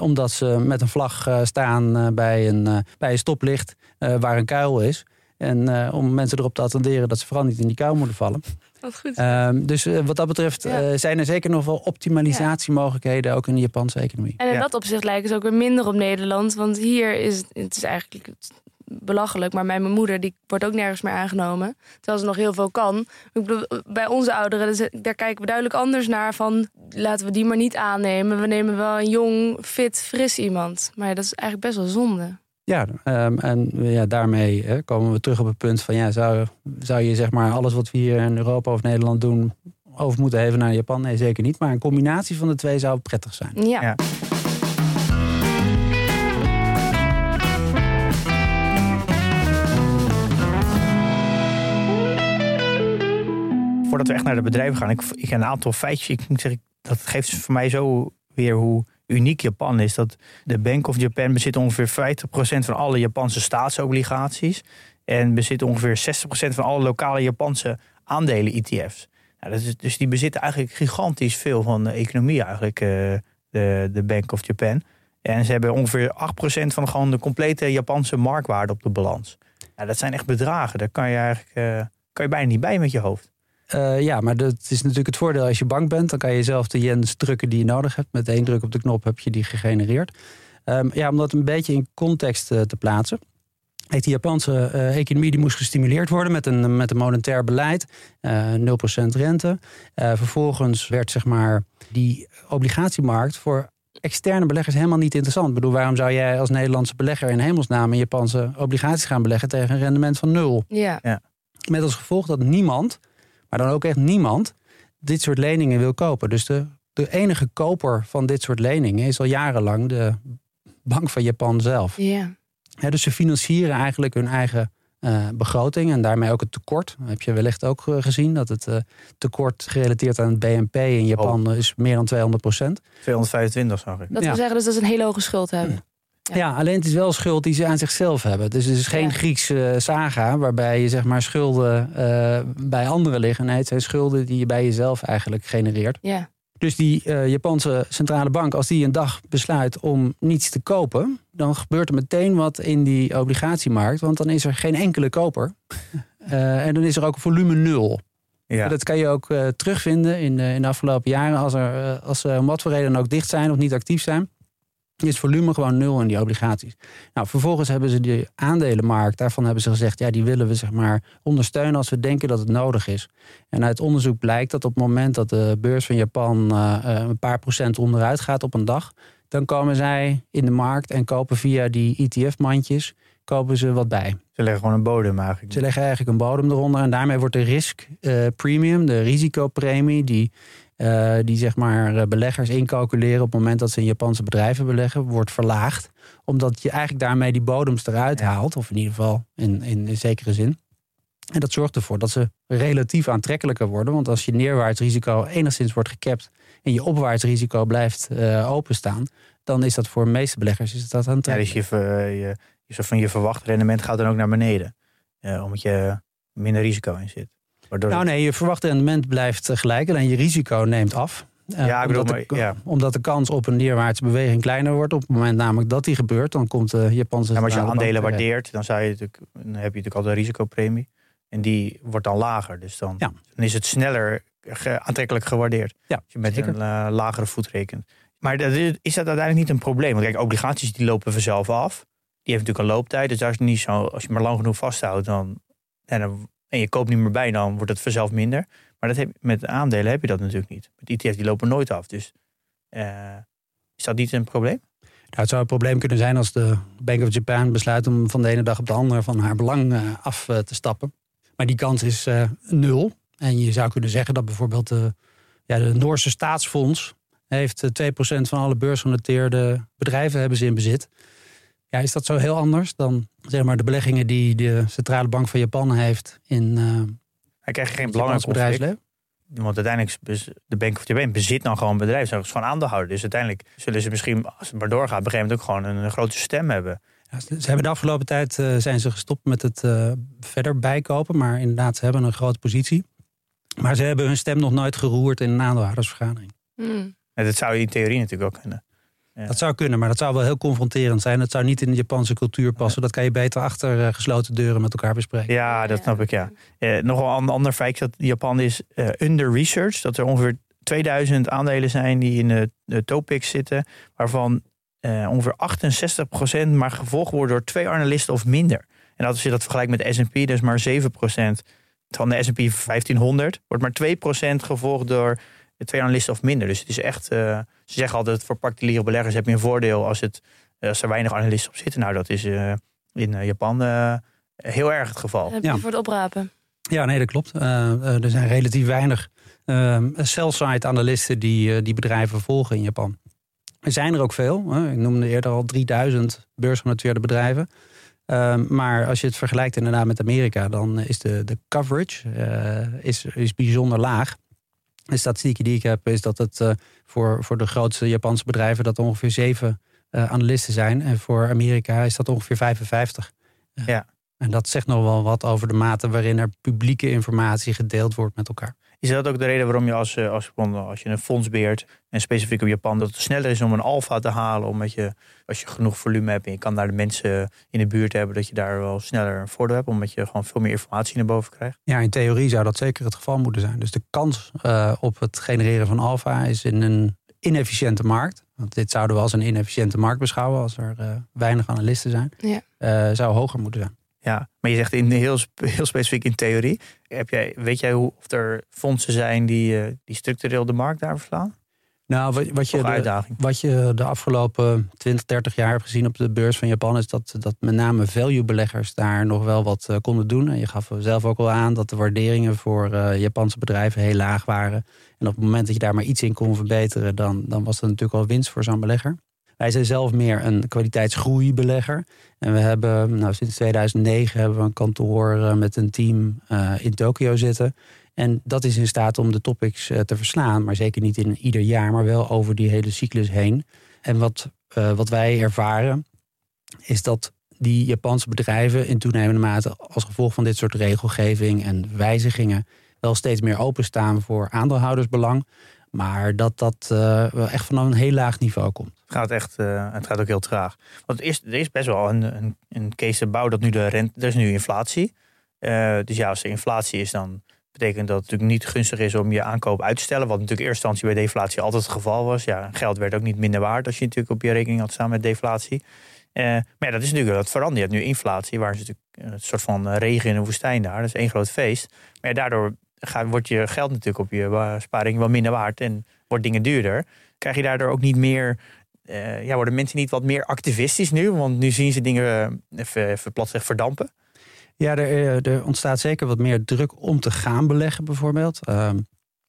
omdat ze met een vlag staan bij, een, bij een stoplicht waar een kuil is. En om mensen erop te attenderen dat ze vooral niet in die kuil moeten vallen. Wat goed. Ehm, dus eh, wat dat betreft eh, zijn er zeker nog wel optimalisatiemogelijkheden ook in de Japanse economie. En in dat opzicht lijken ze ook weer minder op Nederland. Want hier is het, het is eigenlijk belachelijk. Maar mijn moeder die wordt ook nergens meer aangenomen. Terwijl ze nog heel veel kan. Ik bedoel, bij onze ouderen, daar kijken we duidelijk anders naar. Van laten we die maar niet aannemen. We nemen wel een jong, fit, fris iemand. Maar dat is eigenlijk best wel zonde. Ja, um, en ja, daarmee hè, komen we terug op het punt van ja, zou, zou je zeg maar alles wat we hier in Europa of Nederland doen over moeten heffen naar Japan? Nee, zeker niet. Maar een combinatie van de twee zou prettig zijn. Ja. ja. Voordat we echt naar de bedrijven gaan, ik, ik een aantal feitjes. Ik moet zeggen, dat geeft voor mij zo weer hoe uniek Japan is. Dat de Bank of Japan bezit ongeveer 50% van alle Japanse staatsobligaties. En bezit ongeveer 60% van alle lokale Japanse aandelen ETF's. dat is, dus die bezitten eigenlijk gigantisch veel van de economie eigenlijk, uh, de, de Bank of Japan. En ze hebben ongeveer 8% van gewoon de complete Japanse marktwaarde op de balans. Ja, dat zijn echt bedragen. Daar kan je eigenlijk uh, kan je bijna niet bij met je hoofd. Uh, ja, maar dat is natuurlijk het voordeel als je bank bent. Dan kan je zelf de yens drukken die je nodig hebt. Met één druk op de knop heb je die gegenereerd. Um, ja, om dat een beetje in context uh, te plaatsen. Heeft de Japanse uh, economie die moest gestimuleerd worden met een, met een monetair beleid. 0% rente. vervolgens werd zeg maar, die obligatiemarkt voor externe beleggers helemaal niet interessant. Ik bedoel, waarom zou jij als Nederlandse belegger in hemelsnaam in Japanse obligaties gaan beleggen tegen een rendement van nul? Ja. ja. Met als gevolg dat niemand maar dan ook echt niemand dit soort leningen wil kopen. Dus de, de enige koper van dit soort leningen is al jarenlang de Bank van Japan zelf. Ja. dus ze financieren eigenlijk hun eigen uh, begroting en daarmee ook het tekort. Dat heb je wellicht ook eh, gezien dat het uh, tekort gerelateerd aan het BNP in Japan oh. is meer dan 200 procent. 225 zag ik. Dat wil zeggen dus dat ze een hele hoge schuld hebben. Ja. alleen het is wel schuld die ze aan zichzelf hebben. Dus het is geen ja. Griekse saga waarbij je zeg maar schulden uh, bij anderen liggen. Nee, het zijn schulden die je bij jezelf eigenlijk genereert. Ja. Dus die uh, Japanse centrale bank, als die een dag besluit om niets te kopen, dan gebeurt er meteen wat in die obligatiemarkt. Want dan is er geen enkele koper. Uh, en dan is er ook volume nul. Ja. Dat kan je ook terugvinden in, in de afgelopen jaren. Als, er, als ze om wat voor reden ook dicht zijn of niet actief zijn is volume gewoon nul in die obligaties. Nou, vervolgens hebben ze die aandelenmarkt, daarvan hebben ze gezegd, ja, die willen we zeg maar ondersteunen als we denken dat het nodig is. En uit onderzoek blijkt dat op het moment dat de beurs van Japan uh, een paar procent onderuit gaat op een dag, dan komen zij in de markt en kopen via die ETF-mandjes kopen ze wat bij. Ze leggen gewoon een bodem eigenlijk. Ze leggen eigenlijk een bodem eronder en daarmee wordt de risk uh, premium, de risicopremie, die uh, die zeg maar eh, beleggers incalculeren op het moment dat ze in Japanse bedrijven beleggen, wordt verlaagd. Omdat je eigenlijk daarmee die bodems eruit haalt, of in ieder geval in, in, in zekere zin. En dat zorgt ervoor dat ze relatief aantrekkelijker worden. Want als je neerwaarts risico enigszins wordt gekapt en je opwaarts risico blijft uh, openstaan, dan is dat voor de meeste beleggers is dat aantrekkelijk. Ja, dus je, je, je, van je verwacht rendement gaat dan ook naar beneden. omdat je minder risico in zit nou nee, je verwachte rendement blijft gelijk, alleen je risico neemt af. Eh, ja, omdat, bedoel, de, ja. omdat de kans op een neerwaartse beweging kleiner wordt. Op het moment namelijk dat die gebeurt, dan komt de Japanse. Ja, maar als je aandelen waardeert, dan, zou je natuurlijk, dan heb je natuurlijk al de risicopremie. En die wordt dan lager. Dus dan, dan is het sneller aantrekkelijk gewaardeerd. Ja, als je met een uh, lagere voet rekent. Maar dat is, is dat uiteindelijk niet een probleem? Want kijk, obligaties die lopen vanzelf af. Die heeft natuurlijk een looptijd. Dus daar is niet zo. Als je maar lang genoeg vasthoudt, dan, en dan en je koopt niet meer bij, dan wordt het vanzelf minder. Maar dat met aandelen heb je dat natuurlijk niet. Met ETF die lopen nooit af. Dus uh, is dat niet een probleem? Nou, het zou een probleem kunnen zijn als de Bank of Japan besluit om van de ene dag op de andere van haar belang uh, af uh, te stappen. Maar die kans is nul. En je zou kunnen zeggen dat bijvoorbeeld de, ja, de Noorse staatsfonds heeft 2% van alle beursgenoteerde bedrijven hebben ze in bezit. Ja, is dat zo heel anders dan zeg maar, de beleggingen die de Centrale Bank van Japan heeft in. Uh, Hij krijgt geen belangrijk bedrijfsleven. Want uiteindelijk de Bank of Japan bezit dan gewoon bedrijf. Ze gewoon aandeelhouder. Dus uiteindelijk zullen ze misschien, als het maar doorgaat, op een gegeven moment ook gewoon een, grote stem hebben. Ja, ze hebben de afgelopen tijd uh, zijn ze gestopt met het uh, verder bijkopen. Maar inderdaad, ze hebben een grote positie. Maar ze hebben hun stem nog nooit geroerd in een aandeelhoudersvergadering. Mm. dat zou je in theorie natuurlijk ook kunnen. Ja. Dat zou kunnen, maar dat zou wel heel confronterend zijn. Dat zou niet in de Japanse cultuur passen. Dat kan je beter achter uh, gesloten deuren met elkaar bespreken. Ja, dat snap ik, ja. Uh, nog wel een ander feit dat Japan is uh, under research. Dat er ongeveer 2000 aandelen zijn die in de, de Topix zitten. Waarvan ongeveer 68% maar gevolgd worden door twee analisten of minder. En als je dat vergelijkt met de S&P, dus maar 7% van de S&P 1500. Wordt maar 2% gevolgd door twee analisten of minder. Dus het is echt, uh, ze zeggen altijd voor particuliere beleggers heb je een voordeel als, het, eh, als er weinig analisten op zitten. Nou, dat is uh, in Japan heel erg het geval. Heb je voor het oprapen? Ja, nee, dat klopt. er zijn relatief weinig sell-side analisten die die bedrijven volgen in Japan. Er zijn er ook veel. Ik noemde eerder al 3000 beursgenoteerde bedrijven. maar als je het vergelijkt inderdaad met Amerika, dan is de, de coverage is, is bijzonder laag. De statistiek die ik heb is dat het uh, voor, voor de grootste Japanse bedrijven dat ongeveer zeven uh, analisten zijn. En voor Amerika is dat ongeveer 55. Uh, ja. En dat zegt nog wel wat over de mate waarin er publieke informatie gedeeld wordt met elkaar. Is dat ook de reden waarom je als, als, als je een fonds beheert, en specifiek op Japan, dat het sneller is om een alfa te halen, omdat je, als je genoeg volume hebt en je kan daar de mensen in de buurt hebben, dat je daar wel sneller een voordeel hebt, omdat je gewoon veel meer informatie naar boven krijgt? Ja, in theorie zou dat zeker het geval moeten zijn. Dus de kans uh, op het genereren van alfa is in een inefficiënte markt. Want dit zouden we als een inefficiënte markt beschouwen als er uh, weinig analisten zijn. Ja. Uh, zou hoger moeten zijn. Ja, maar je zegt in heel, heel specifiek in theorie. Heb jij, weet jij hoe, of er fondsen zijn die, uh, die structureel de markt daar verslaan? Nou, wat, wat, je de, wat je de afgelopen 20, 30 jaar hebt gezien op de beurs van Japan... is dat, dat met name value-beleggers daar nog wel wat uh, konden doen. En je gaf zelf ook al aan dat de waarderingen voor uh, Japanse bedrijven heel laag waren. En op het moment dat je daar maar iets in kon verbeteren... dan, dan was dat natuurlijk al winst voor zo'n belegger. Wij zijn zelf meer een kwaliteitsgroeibelegger. En we hebben, nou, sinds 2009 hebben we een kantoor uh, met een team uh, in Tokio zitten. En dat is in staat om de topics uh, te verslaan. Maar zeker niet in ieder jaar, maar wel over die hele cyclus heen. En wat, wat wij ervaren, is dat die Japanse bedrijven in toenemende mate als gevolg van dit soort regelgeving en wijzigingen wel steeds meer openstaan voor aandeelhoudersbelang. Maar dat dat uh, echt van een heel laag niveau komt. Het gaat echt, uh, het gaat ook heel traag. Want er is, er is best wel een, een, een case dat nu de rente, er is nu inflatie. Uh, dus ja, als er inflatie is, dan betekent dat het natuurlijk niet gunstig is om je aankoop uit te stellen. Wat natuurlijk in eerste instantie bij deflatie altijd het geval was. Ja, geld werd ook niet minder waard als je natuurlijk op je rekening had staan met deflatie. maar ja, dat is natuurlijk dat verandert. Je hebt nu inflatie, waar is natuurlijk een soort van regen in een woestijn daar. Dat is één groot feest. Maar daardoor gaat, wordt je geld natuurlijk op je sparing wel minder waard en wordt dingen duurder. Krijg je daardoor ook niet meer, uh, ja, worden mensen niet wat meer activistisch nu? Want nu zien ze dingen even, even plat verdampen. Ja, er, eh, er, ontstaat zeker wat meer druk om te gaan beleggen bijvoorbeeld. Uh,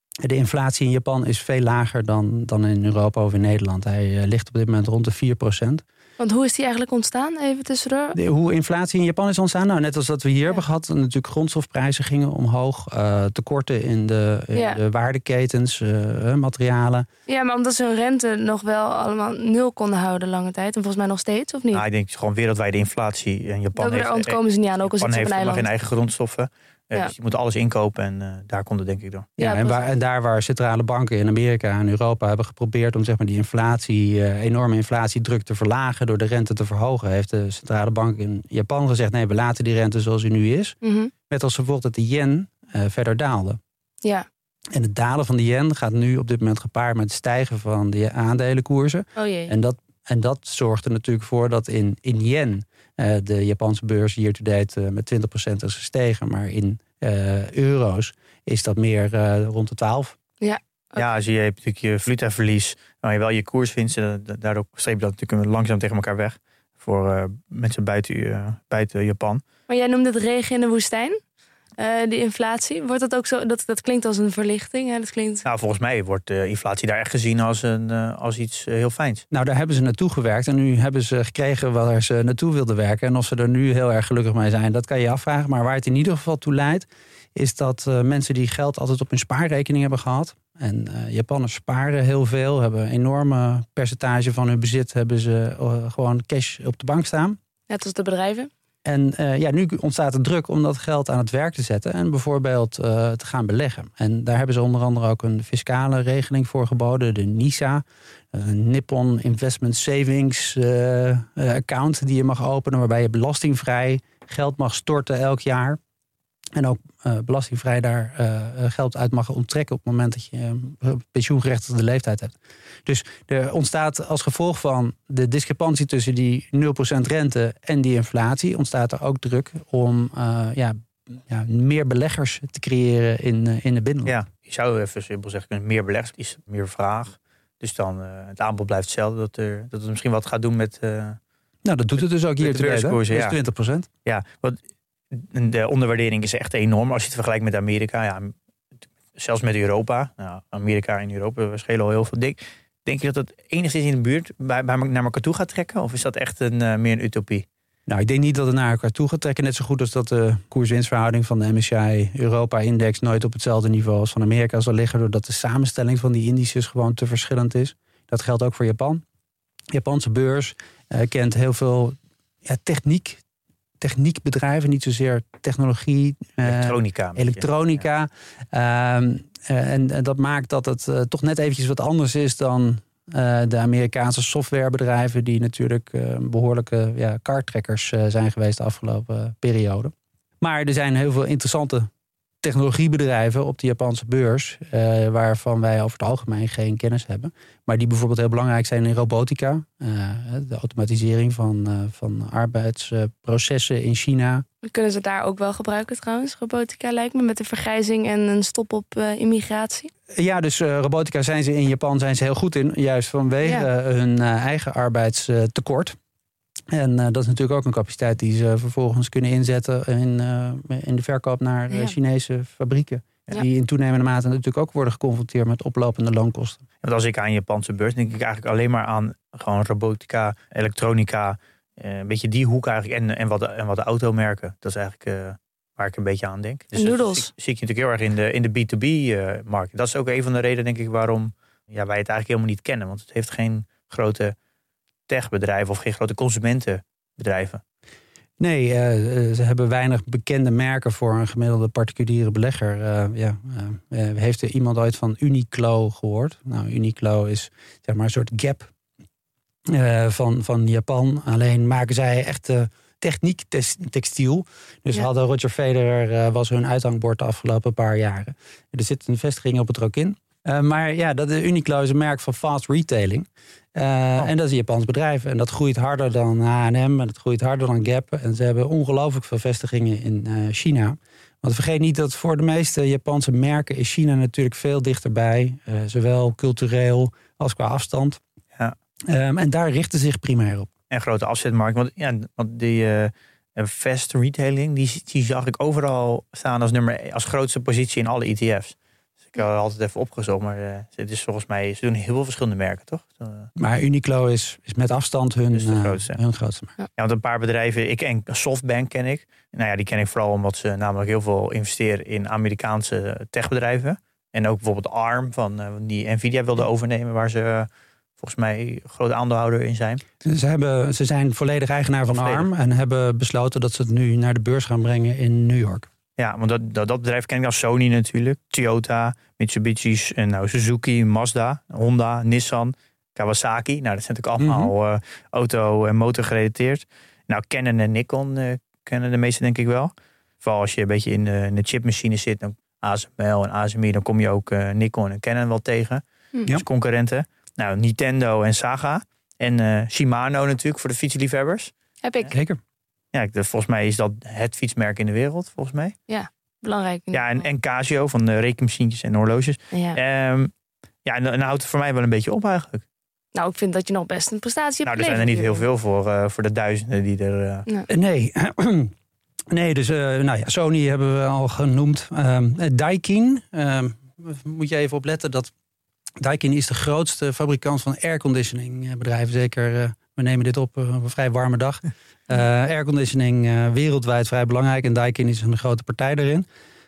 de inflatie in Japan is veel lager dan, dan in Europa of in Nederland. Hij ligt op dit moment rond de 4 procent. Want hoe is die eigenlijk ontstaan? Even tussendoor. De, hoe inflatie in Japan is ontstaan? Nou, net als dat we hier hebben gehad. Natuurlijk grondstofprijzen gingen omhoog. Uh, tekorten in de, in de waardeketens, uh, materialen. Ja, maar omdat ze hun rente nog wel allemaal nul konden houden lange tijd. En volgens mij nog steeds, of niet? Nou, ik denk gewoon wereldwijde inflatie. in Japan Daar ontkomen ze niet aan, ook als Japan het heeft nog geen eigen grondstoffen. Ja. Dus je moet alles inkopen en uh, daar komt het denk ik door. Ja, en, waar, en, daar waar centrale banken in Amerika en Europa hebben geprobeerd om zeg maar, die inflatie, uh, enorme inflatiedruk te verlagen door de rente te verhogen, heeft de centrale bank in Japan gezegd: nee, we laten die rente zoals die nu is. Mm -hmm. Met als gevolg dat de yen uh, verder daalde. Ja. En het dalen van de yen gaat nu op dit moment gepaard met het stijgen van de aandelenkoersen. Oh jee. En dat, en dat zorgt er natuurlijk voor dat in, in yen uh, de Japanse beurs year to date uh, met 20% is gestegen. Maar in uh, euro's is dat meer rond de 12. Ja. Okay. Ja, als je hebt natuurlijk je valutaverlies, maar je wel je koerswinsten, daardoor streep je dat natuurlijk langzaam tegen elkaar weg. Voor mensen buiten, buiten Japan. Maar jij noemde het regen in de woestijn. Uh, die inflatie, wordt dat ook zo? Dat, dat klinkt als een verlichting. Hè? Dat klinkt... Nou, volgens mij wordt de inflatie daar echt gezien als, een, uh, als iets uh, heel fijns. Nou, daar hebben ze naartoe gewerkt. En nu hebben ze gekregen waar ze naartoe wilden werken. En of ze er nu heel erg gelukkig mee zijn, dat kan je afvragen. Maar waar het in ieder geval toe leidt, is dat mensen die geld altijd op hun spaarrekening hebben gehad. En Japanners sparen heel veel, hebben een enorme percentage van hun bezit, hebben ze gewoon cash op de bank staan. Net als de bedrijven. En uh, ja, nu ontstaat er druk om dat geld aan het werk te zetten en bijvoorbeeld uh, te gaan beleggen. En daar hebben ze onder andere ook een fiscale regeling voor geboden, de NISA, een Nippon Investment Savings account die je mag openen, waarbij je belastingvrij geld mag storten elk jaar. En ook uh, belastingvrij daar uh, geld uit mag onttrekken op het moment dat je uh, pensioengerechtigde leeftijd hebt. Dus er ontstaat als gevolg van de discrepantie tussen die 0% rente en die inflatie, ontstaat er ook druk om ja, ja, meer beleggers te creëren in, in de binnenland. Ja, je zou even simpel zeggen, meer beleggers is meer vraag. Dus dan het aanbod blijft hetzelfde. Dat, er, dat het misschien wat gaat doen met. nou, dat doet het dus ook hier te weten. Ja. 20 procent. Ja, wat de onderwaardering is echt enorm als je het vergelijkt met Amerika. Ja, zelfs met Europa. Nou, Amerika en Europa we schelen al heel veel dik. Denk je dat het enigszins in de buurt bij, naar elkaar toe gaat trekken? Of is dat echt een, uh, meer een utopie? Nou, ik denk niet dat het naar elkaar toe gaat trekken. Net zo goed als dat de koers-winstverhouding van de MSCI Europa-index nooit op hetzelfde niveau als van Amerika zal liggen. Doordat de samenstelling van die indices gewoon te verschillend is. Dat geldt ook voor Japan. De Japanse beurs uh, kent heel veel ja, techniek, techniekbedrijven, niet zozeer technologie. Elektronica. Uh, elektronica. Ja. Uh, en, en, dat maakt dat het uh, toch net eventjes wat anders is dan uh, de Amerikaanse softwarebedrijven, die natuurlijk behoorlijke ja, kartrekkers zijn geweest de afgelopen periode. Maar er zijn heel veel interessante technologiebedrijven op de Japanse beurs, uh, waarvan wij over het algemeen geen kennis hebben. Maar die bijvoorbeeld heel belangrijk zijn in robotica. Uh, de automatisering van, uh, van arbeidsprocessen in China. Kunnen ze daar ook wel gebruiken trouwens, robotica lijkt me, met de vergrijzing en een stop op immigratie? Ja, dus robotica zijn ze in Japan zijn ze heel goed in, juist vanwege ja. hun eigen arbeidstekort. En uh, dat is natuurlijk ook een capaciteit die ze vervolgens kunnen inzetten in, uh, in de verkoop naar ja. Chinese fabrieken. Ja. Die in toenemende mate natuurlijk ook worden geconfronteerd met oplopende loonkosten. Want als ik aan Japanse beurs denk ik eigenlijk alleen maar aan gewoon robotica, elektronica, een beetje die hoek eigenlijk en, en, wat, en wat de automerken. Dat is eigenlijk waar ik een beetje aan denk. Dus. Dat zie ik natuurlijk heel erg in de, in de B2B-markt. dat is ook een van de redenen denk ik waarom ja, wij het eigenlijk helemaal niet kennen. Want het heeft geen grote techbedrijven of geen grote consumentenbedrijven? Nee, uh, ze hebben weinig bekende merken voor een gemiddelde particuliere belegger. Uh, ja, uh, heeft er iemand ooit van Uniqlo gehoord? Nou, Uniqlo is zeg maar een soort gap van, van Japan. Alleen maken zij echt techniek textiel. Dus ja. hadden Roger Federer was hun uithangbord de afgelopen paar jaren. Er zit een vestiging op het Rokin. Uh, maar ja, dat de Uniqlo is een merk van fast retailing. Uh, oh. En dat is een Japans bedrijf. En dat groeit harder dan H&M en dat groeit harder dan Gap. En ze hebben ongelooflijk veel vestigingen in uh, China. Want vergeet niet dat voor de meeste Japanse merken is China natuurlijk veel dichterbij. zowel cultureel als qua afstand. Ja. Um, en daar richten ze zich primair op. En grote afzetmarkt. Want, ja, want die fast retailing, die, die zag ik overal staan als, nummer, als grootste positie in alle ETF's. Ik had altijd even opgezocht, maar uh, het is volgens mij, ze doen heel veel verschillende merken, toch? Uh, maar Uniqlo is, is met afstand hun, dus grootste. Uh, hun grootste Ja. want een paar bedrijven, ik en Softbank ken ik. Nou ja, die ken ik vooral omdat ze namelijk heel veel investeren in Amerikaanse techbedrijven. En ook bijvoorbeeld ARM, van, die Nvidia wilde overnemen, waar ze volgens mij grote aandeelhouder in zijn. Ze, hebben, ze zijn volledig eigenaar van volledig. ARM en hebben besloten dat ze het nu naar de beurs gaan brengen in New York. Ja, want dat, dat, dat bedrijf ken ik als Sony natuurlijk. Toyota, Mitsubishi's en nou Suzuki, Mazda, Honda, Nissan, Kawasaki. Nou, dat zijn natuurlijk allemaal mm -hmm. uh, auto- en motor gerelateerd. Nou, Canon en Nikon uh, kennen de meeste denk ik wel. Vooral als je een beetje in de, in de chipmachine zit, dan ASML en ASMI, dan kom je ook uh, Nikon en Canon wel tegen. Mm. Dus concurrenten. Nou, Nintendo en Saga. En Shimano natuurlijk voor de fietsliefhebbers. Heb ik. Zeker. Ja, volgens mij is dat het fietsmerk in de wereld, volgens mij. Ja, belangrijk. Ja, en, en Casio van de rekenmachientjes en horloges. Ja, um, ja en dan houdt het voor mij wel een beetje op eigenlijk. Nou, ik vind dat je nog best een prestatie hebt Nou, er zijn er niet heel veel voor, uh, voor de duizenden die er... Uh... Nee. nee, dus uh, nou ja, Sony hebben we al genoemd. Um, Daikin, um, moet je even opletten dat Daikin is de grootste fabrikant van airconditioning bedrijven. Zeker, we nemen dit op op een vrij warme dag. Uh, airconditioning uh, wereldwijd vrij belangrijk. En Daikin is een grote partij daarin.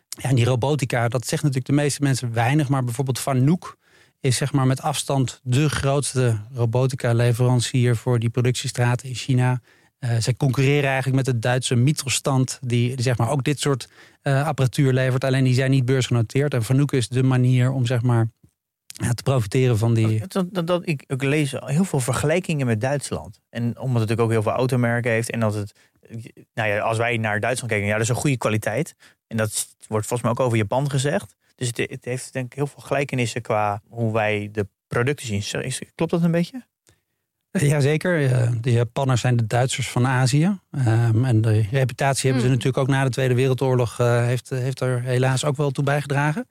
Ja, en die robotica, dat zegt natuurlijk de meeste mensen weinig. Maar bijvoorbeeld Fanuc is zeg maar met afstand de grootste robotica leverancier voor die productiestraten in China. Uh, zij concurreren eigenlijk met de Duitse Mittelstand, die, die, zeg maar ook dit soort apparatuur levert. Alleen die zijn niet beursgenoteerd. En Fanuc is de manier om zeg maar ja, te profiteren van die. Dat, dat, dat, ik, ik lees heel veel vergelijkingen met Duitsland. En omdat het natuurlijk ook heel veel automerken heeft. En dat het, nou ja, als wij naar Duitsland kijken, ja, dat is een goede kwaliteit. En dat wordt volgens mij ook over Japan gezegd. Dus het, het heeft denk ik heel veel gelijkenissen qua hoe wij de producten zien. Klopt dat een beetje? Jazeker. De Japanners zijn de Duitsers van Azië. Um, en de reputatie hebben ze hmm. natuurlijk ook na de Tweede Wereldoorlog... Uh, heeft, heeft er helaas ook wel toe bijgedragen.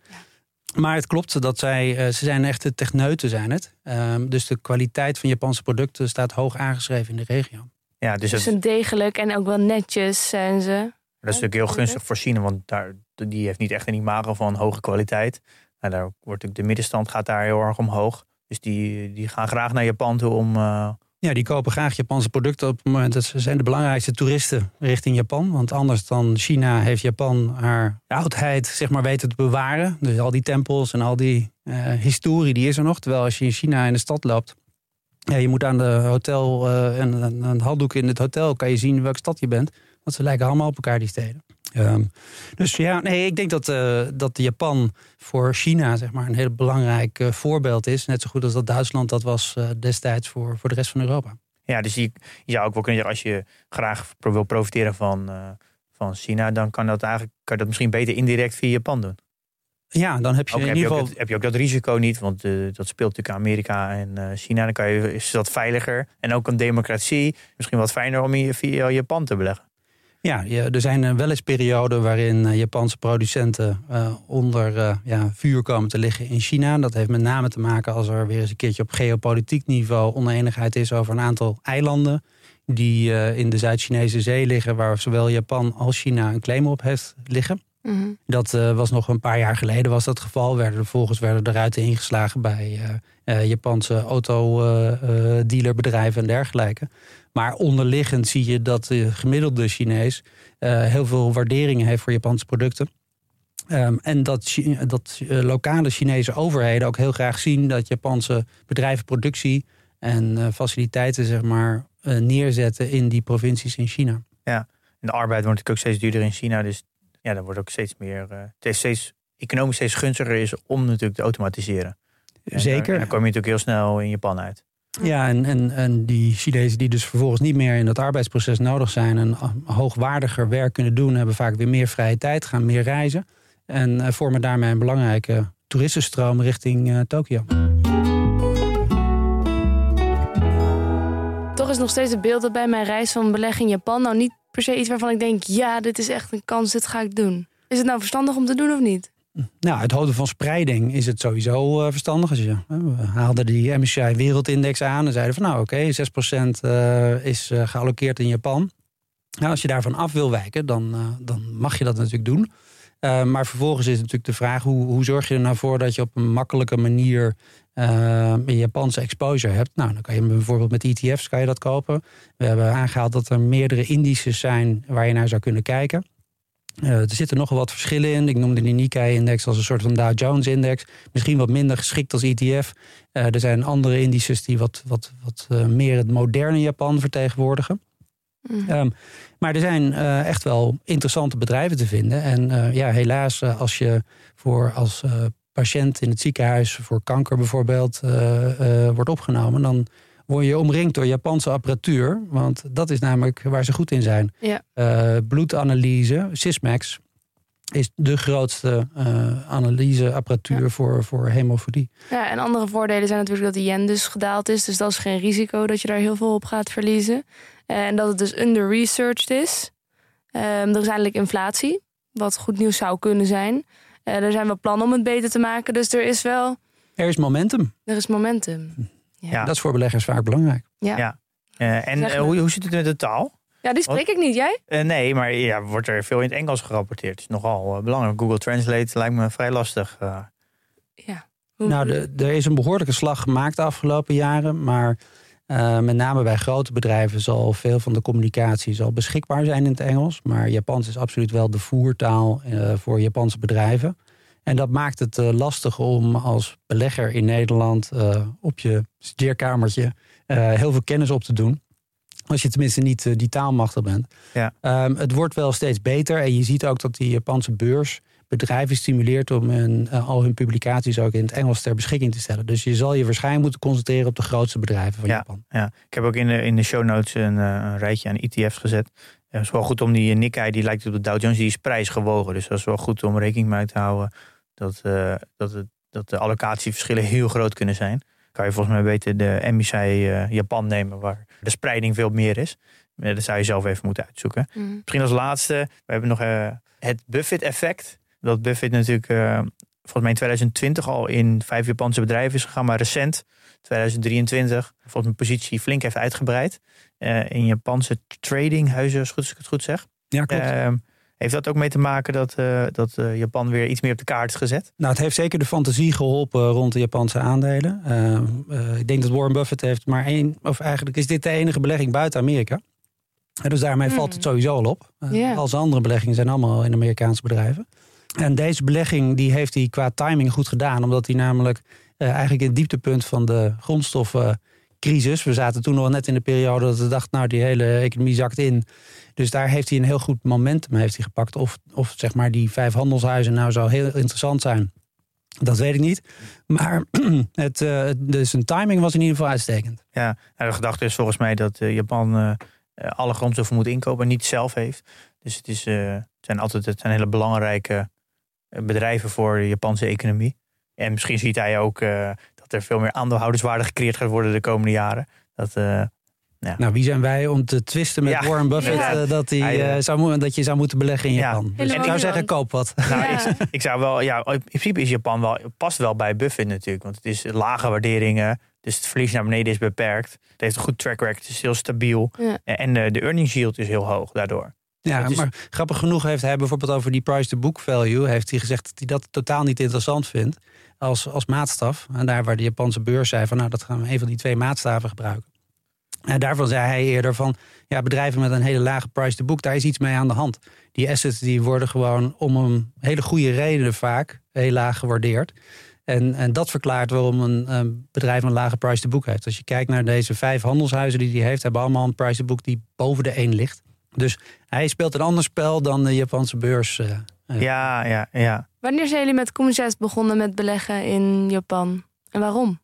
Maar het klopt dat zij, uh, ze zijn echte techneuten zijn het. Um, dus de kwaliteit van Japanse producten staat hoog aangeschreven in de regio. Ja, dus, dus het... degelijk en ook wel netjes zijn ze. Dat is natuurlijk heel gunstig voor China, want daar, die heeft niet echt een imago van hoge kwaliteit. Nou, daar wordt de middenstand gaat daar heel erg omhoog. Dus die, die gaan graag naar Japan toe om. Uh... Ja, die kopen graag Japanse producten op het moment dat ze zijn de belangrijkste toeristen richting Japan. Want anders dan China heeft Japan haar oudheid zeg maar weten te bewaren. Dus al die tempels en al die uh, historie die is er nog. Terwijl als je in China in de stad loopt, ja, je moet aan de hotel uh, en een handdoek in het hotel kan je zien welke stad je bent. Want ze lijken allemaal op elkaar die steden. Um, dus ja, nee, ik denk dat, uh, dat Japan voor China zeg maar, een heel belangrijk uh, voorbeeld is. Net zo goed als dat Duitsland dat was uh, destijds voor, voor de rest van Europa. Ja, dus je, je zou ook wel kunnen zeggen, als je graag wil profiteren van, van China, dan kan dat eigenlijk kan dat misschien beter indirect via Japan doen. Ja, dan heb je ook, in heb ieder geval... Je ook, heb je ook dat risico niet, want dat speelt natuurlijk Amerika en China. Dan kan je, is dat veiliger. En ook een democratie, misschien wat fijner om je via Japan te beleggen. Ja, er zijn eh, wel eens perioden waarin eh, Japanse producenten uh, onder ja, vuur komen te liggen in China. Dat heeft met name te maken als er weer eens een keertje op geopolitiek niveau oneenigheid is over een aantal eilanden. Die in de Zuid-Chinese zee liggen, waar zowel Japan als China een claim op heeft liggen. Mhm. Dat was nog een paar jaar geleden was dat geval. Werden er volgens werden er ruiten ingeslagen bij Japanse autodealerbedrijven en dergelijke. Maar onderliggend zie je dat de gemiddelde Chinees uh, heel veel waarderingen heeft voor Japanse producten. Um, en dat, dat uh, lokale Chinese overheden ook heel graag zien dat Japanse bedrijven productie en uh, faciliteiten zeg maar, neerzetten in die provincies in China. Ja, en de arbeid wordt natuurlijk ook steeds duurder in China. Dus ja, dan wordt ook steeds meer. het steeds economisch steeds gunstiger is om natuurlijk te automatiseren. Zeker. En dan kom je natuurlijk heel snel in Japan uit. Ja, en, en, en die Chinezen die dus vervolgens niet meer in dat arbeidsproces nodig zijn en hoogwaardiger werk kunnen doen, hebben vaak weer meer vrije tijd, gaan meer reizen en uh, vormen daarmee een belangrijke toeristenstroom richting uh, Tokio. Toch is nog steeds het beeld dat bij mijn reis van beleg in Japan nou niet per se iets waarvan ik denk, ja, dit is echt een kans, dit ga ik doen. Is het nou verstandig om te doen of niet? Nou, het houden van spreiding is het sowieso uh, verstandig. Je, we haalden die MSCI Wereldindex aan en zeiden van nou oké, okay, 6% uh, is uh, in Japan. Nou, als je daarvan af wil wijken, dan, dan mag je dat natuurlijk doen. maar vervolgens is natuurlijk de vraag, hoe, hoe zorg je er nou voor dat je op een makkelijke manier een Japanse exposure hebt? Nou, dan kan je bijvoorbeeld met ETF's kan je dat kopen. We hebben aangehaald dat er meerdere indices zijn waar je naar zou kunnen kijken. Uh, er zitten nogal wat verschillen in. Ik noemde die Nikkei-index als een soort van Dow Jones-index. Misschien wat minder geschikt als ETF. Uh, eh, er zijn andere indices die wat, wat, wat uh, meer het moderne Japan vertegenwoordigen. Mm. Um, maar er zijn echt wel interessante bedrijven te vinden. En ja, helaas, als je voor als patiënt in het ziekenhuis voor kanker bijvoorbeeld wordt opgenomen, dan word je omringd door Japanse apparatuur. Want dat is namelijk waar ze goed in zijn. Ja. Uh, bloedanalyse, Sysmex, is de grootste uh, analyseapparatuur voor, voor hemofilie. Ja, en andere voordelen zijn natuurlijk dat de yen dus gedaald is. Dus dat is geen risico dat je daar heel veel op gaat verliezen. En dat het dus under-researched is. Um, er is eigenlijk inflatie, wat goed nieuws zou kunnen zijn. Uh, er zijn wel plannen om het beter te maken, dus er is wel... Er is momentum. Er is momentum. Ja. Dat is voor beleggers vaak belangrijk. Ja. ja. Uh, en uh, hoe, hoe zit het met de taal? Ja, die spreek ik niet. Jij? Uh, nee, maar ja, wordt er veel in het Engels gerapporteerd. Het is nogal belangrijk. Google Translate lijkt me vrij lastig. Ja. Nou, de, er is een behoorlijke slag gemaakt de afgelopen jaren. Maar met name bij grote bedrijven zal veel van de communicatie zal beschikbaar zijn in het Engels. Maar Japans is absoluut wel de voertaal voor Japanse bedrijven. En dat maakt het uh, lastig om als belegger in Nederland uh, op je studeerkamertje uh, heel veel kennis op te doen. Als je tenminste niet die taalmachtig bent. Ja. Ehm, het wordt wel steeds beter. En je ziet ook dat die Japanse beurs bedrijven stimuleert om hun, al hun publicaties ook in het Engels ter beschikking te stellen. Dus je zal je waarschijnlijk moeten concentreren op de grootste bedrijven van ja, Japan. Ja, ik heb ook in de, in de show notes een, een rijtje aan ETF's gezet. Het is wel goed om die Nikkei, die lijkt op de Dow Jones, die is prijsgewogen. Dus dat is wel goed om rekening mee te houden dat, uh, dat, het, dat de allocatieverschillen heel groot kunnen zijn. Kan je volgens mij beter de MSCI uh, Japan nemen, waar de spreiding veel meer is. dat zou je zelf even moeten uitzoeken. Mm. Misschien als laatste, we hebben nog uh, het Buffett-effect. Dat Buffett natuurlijk volgens mij in 2020 al in vijf Japanse bedrijven is gegaan, maar recent, 2023, volgens mijn positie flink heeft uitgebreid. in Japanse tradinghuizen, als ik het goed zeg. Ja, klopt. Heeft dat ook mee te maken dat, uh, dat uh, Japan weer iets meer op de kaart is gezet? Nou, het heeft zeker de fantasie geholpen rond de Japanse aandelen. Uh, ik denk dat Warren Buffett heeft maar één, of eigenlijk is dit de enige belegging buiten Amerika. Dus daarmee Hmm. valt het sowieso al op. Al zijn andere beleggingen zijn allemaal in Amerikaanse bedrijven. En deze belegging die heeft hij qua timing goed gedaan, omdat hij namelijk eigenlijk in het dieptepunt van de grondstoffencrisis. We zaten toen nog net in de periode dat we dachten, nou die hele economie zakt in. Dus daar heeft hij een heel goed momentum heeft hij gepakt. Of, of zeg maar die vijf handelshuizen nou zo heel interessant zijn. Dat weet ik niet. Maar het, uh, dus zijn timing was in ieder geval uitstekend. Ja, nou, de gedachte is volgens mij dat uh, Japan uh, alle grondstoffen moet inkopen en niet zelf heeft. Dus het, is, het zijn altijd het zijn hele belangrijke bedrijven voor de Japanse economie. En misschien ziet hij ook er veel meer aandeelhouderswaarde gecreëerd gaat worden de komende jaren. Dat, ja. Nou, wie zijn wij om te twisten met ja, Warren Buffett ja. dat, hij, uh, zou, dat je zou moeten beleggen in Japan? Ja. Dus ik zou zeggen, koop wat. Nou, ik, ik, zou wel, ja, in principe is Japan wel, past wel bij Buffett natuurlijk. Want het is lage waarderingen, dus het verlies naar beneden is beperkt. Het heeft een goed track record, het is heel stabiel. En de, de earnings yield is heel hoog daardoor. Ja, is... maar grappig genoeg heeft hij bijvoorbeeld over die price-to-book value... heeft hij gezegd dat hij dat totaal niet interessant vindt als, als maatstaf. En daar waar de Japanse beurs zei van... nou, dat gaan we een van die twee maatstaven gebruiken. En daarvan zei hij eerder van, ja, bedrijven met een hele lage price to book, daar is iets mee aan de hand. Die assets die worden gewoon om een hele goede reden vaak heel laag gewaardeerd. En, en dat verklaart waarom een, een bedrijf een lage price to book heeft. Als je kijkt naar deze vijf handelshuizen die hij heeft, hebben allemaal een price to book die boven de 1 ligt. Dus hij speelt een ander spel dan de Japanse beurs. Uh, uh. Ja, ja, ja. Wanneer zijn jullie met Commissars begonnen met beleggen in Japan? En waarom?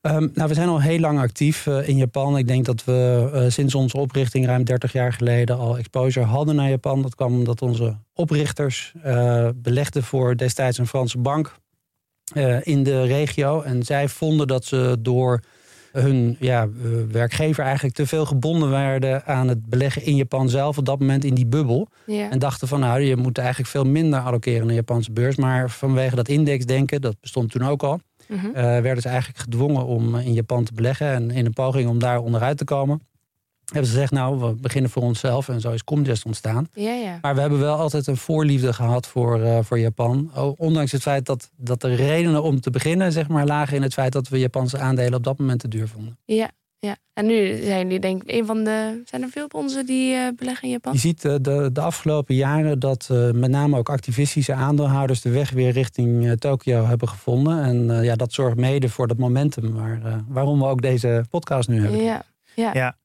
Um, nou, we zijn al heel lang actief uh, in Japan. Ik denk dat we uh, sinds onze oprichting ruim 30 jaar geleden al exposure hadden naar Japan. Dat kwam omdat onze oprichters uh, belegden voor destijds een Franse bank in de regio. En zij vonden dat ze door hun ja, werkgever eigenlijk te veel gebonden werden aan het beleggen in Japan zelf. Op dat moment in die bubbel. Ja. En dachten van nou, je moet eigenlijk veel minder allokeren naar de Japanse beurs. Maar vanwege dat indexdenken, dat bestond toen ook al. -hmm. uh, werden ze eigenlijk gedwongen om in Japan te beleggen. En in een poging om daar onderuit te komen, hebben ze gezegd: Nou, we beginnen voor onszelf. En zo is Comgest ontstaan. Ja, ja. Maar we hebben wel altijd een voorliefde gehad voor, uh, voor Japan. Ondanks het feit dat, dat de redenen om te beginnen, zeg maar, lagen in het feit dat we Japanse aandelen op dat moment te duur vonden. Ja. Ja, en nu zijn jullie denk ik een van de... Zijn er veel op onze die uh, beleggen in Japan? Je ziet uh, de, de afgelopen jaren dat uh, met name ook activistische aandeelhouders... de weg weer richting Tokio hebben gevonden. En ja, dat zorgt mede voor dat momentum waar, waarom we ook deze podcast nu hebben. Ja, ja. ja.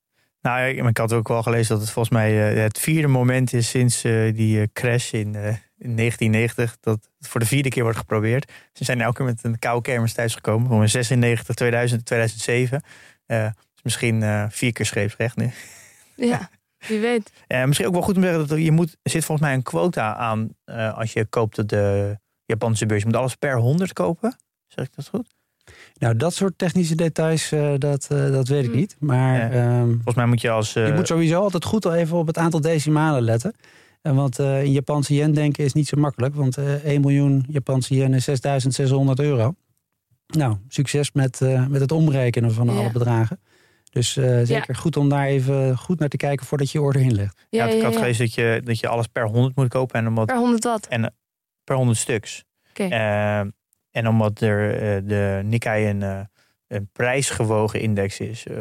Nou, ik had ook wel gelezen dat het volgens mij het vierde moment is sinds die crash in, in 1990... dat het voor de vierde keer wordt geprobeerd. Ze zijn elke keer met een koude kermis thuisgekomen. Van 96, 2000, 2007... Uh, misschien uh, vier keer scheepsrecht nu. Ja, wie weet. Uh, misschien ook wel goed om te zeggen dat je moet, er zit volgens mij een quota aan als je koopt op de Japanse beurs. Je moet alles per 100 kopen. Zeg ik dat goed? Nou, dat soort technische details, dat, dat weet ik niet. Maar ja. um, volgens mij moet je als. je moet sowieso altijd goed al even op het aantal decimalen letten. En want in Japanse yen denken is niet zo makkelijk. Want 1 miljoen Japanse yen is 6600 euro. Nou, succes met, uh, met het omrekenen van Ja. alle bedragen. Dus uh, zeker goed om daar even goed naar te kijken voordat je order inlegt. Ja, Ja, ik ja, had ja. gelezen dat je, dat je alles per 100 moet kopen. En omdat, Per 100 wat. en, per 100 stuks. Oké. Eh, en omdat er eh, de Nikkei een, eh, een prijsgewogen index is, eh,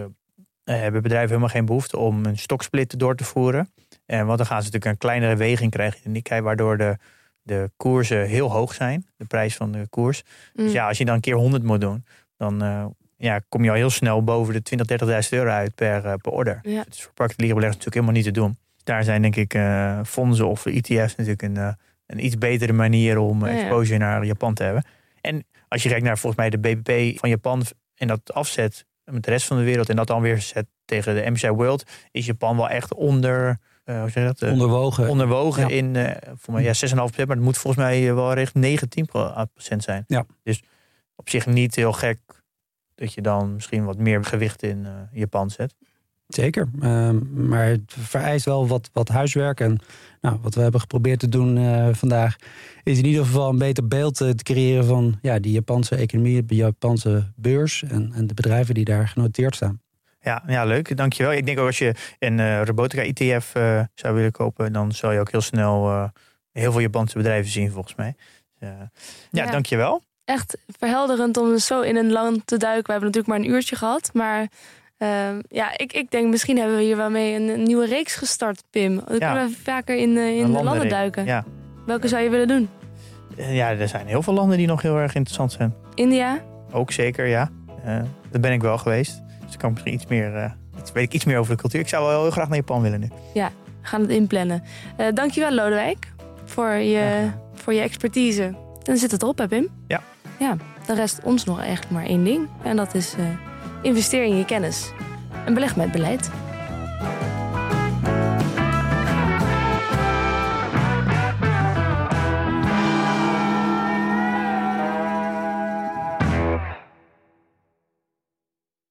hebben bedrijven helemaal geen behoefte om een stoksplit door te voeren. En want dan gaan ze natuurlijk een kleinere weging krijgen in de Nikkei, waardoor de, de koersen heel hoog zijn, de prijs van de koers. Mm. Dus ja, als je dan een keer 100 moet doen, dan, ja, kom je al heel snel boven de 20, 30.000 euro uit per, uh, per order. Ja. Dus voor particuliere beleggers natuurlijk helemaal niet te doen. Daar zijn denk ik uh, fondsen of ETF's natuurlijk een, een iets betere manier om exposure naar Japan te hebben. En als je kijkt naar volgens mij de BBP van Japan en dat afzet met de rest van de wereld en dat dan weer zet tegen de MSCI World, is Japan wel echt onder, uh, hoe zeg je dat? Onderwogen. onderwogen Ja. in, uh, voor mij, ja, 6,5%, maar het moet volgens mij wel richting 19% zijn. Ja. Dus op zich niet heel gek dat je dan misschien wat meer gewicht in uh, Japan zet. Zeker, um, maar het vereist wel wat, wat huiswerk. En nou, wat we hebben geprobeerd te doen uh, vandaag... is in ieder geval een beter beeld uh, te creëren van ja, die Japanse economie... de Japanse beurs en, en de bedrijven die daar genoteerd staan. Ja, ja, leuk. Dankjewel. Ik denk ook als je een uh, robotica ETF uh, zou willen kopen... dan zal je ook heel snel uh, heel veel Japanse bedrijven zien volgens mij. Dus, ja, ja, dankjewel. Echt verhelderend om zo in een land te duiken. We hebben natuurlijk maar een uurtje gehad, maar... Uh, ja, ik, ik denk misschien hebben we hier wel mee een, een nieuwe reeks gestart, Pim. Dan ja. kunnen we vaker in, uh, in de landen duiken. Ja. Welke zou je willen doen? Uh, ja, er zijn heel veel landen die nog heel erg interessant zijn. India? Ook zeker, ja. daar ben ik wel geweest. Dus kan ik misschien iets meer, iets, weet ik iets meer over de cultuur. Ik zou wel heel graag naar Japan willen nu. Ja, we gaan het inplannen. dankjewel, Lodewijk, voor je, voor je expertise. Dan zit het erop, hè, Pim? Ja. Ja, dan rest ons nog eigenlijk maar één ding. En dat is Investeer in je kennis en beleg met beleid.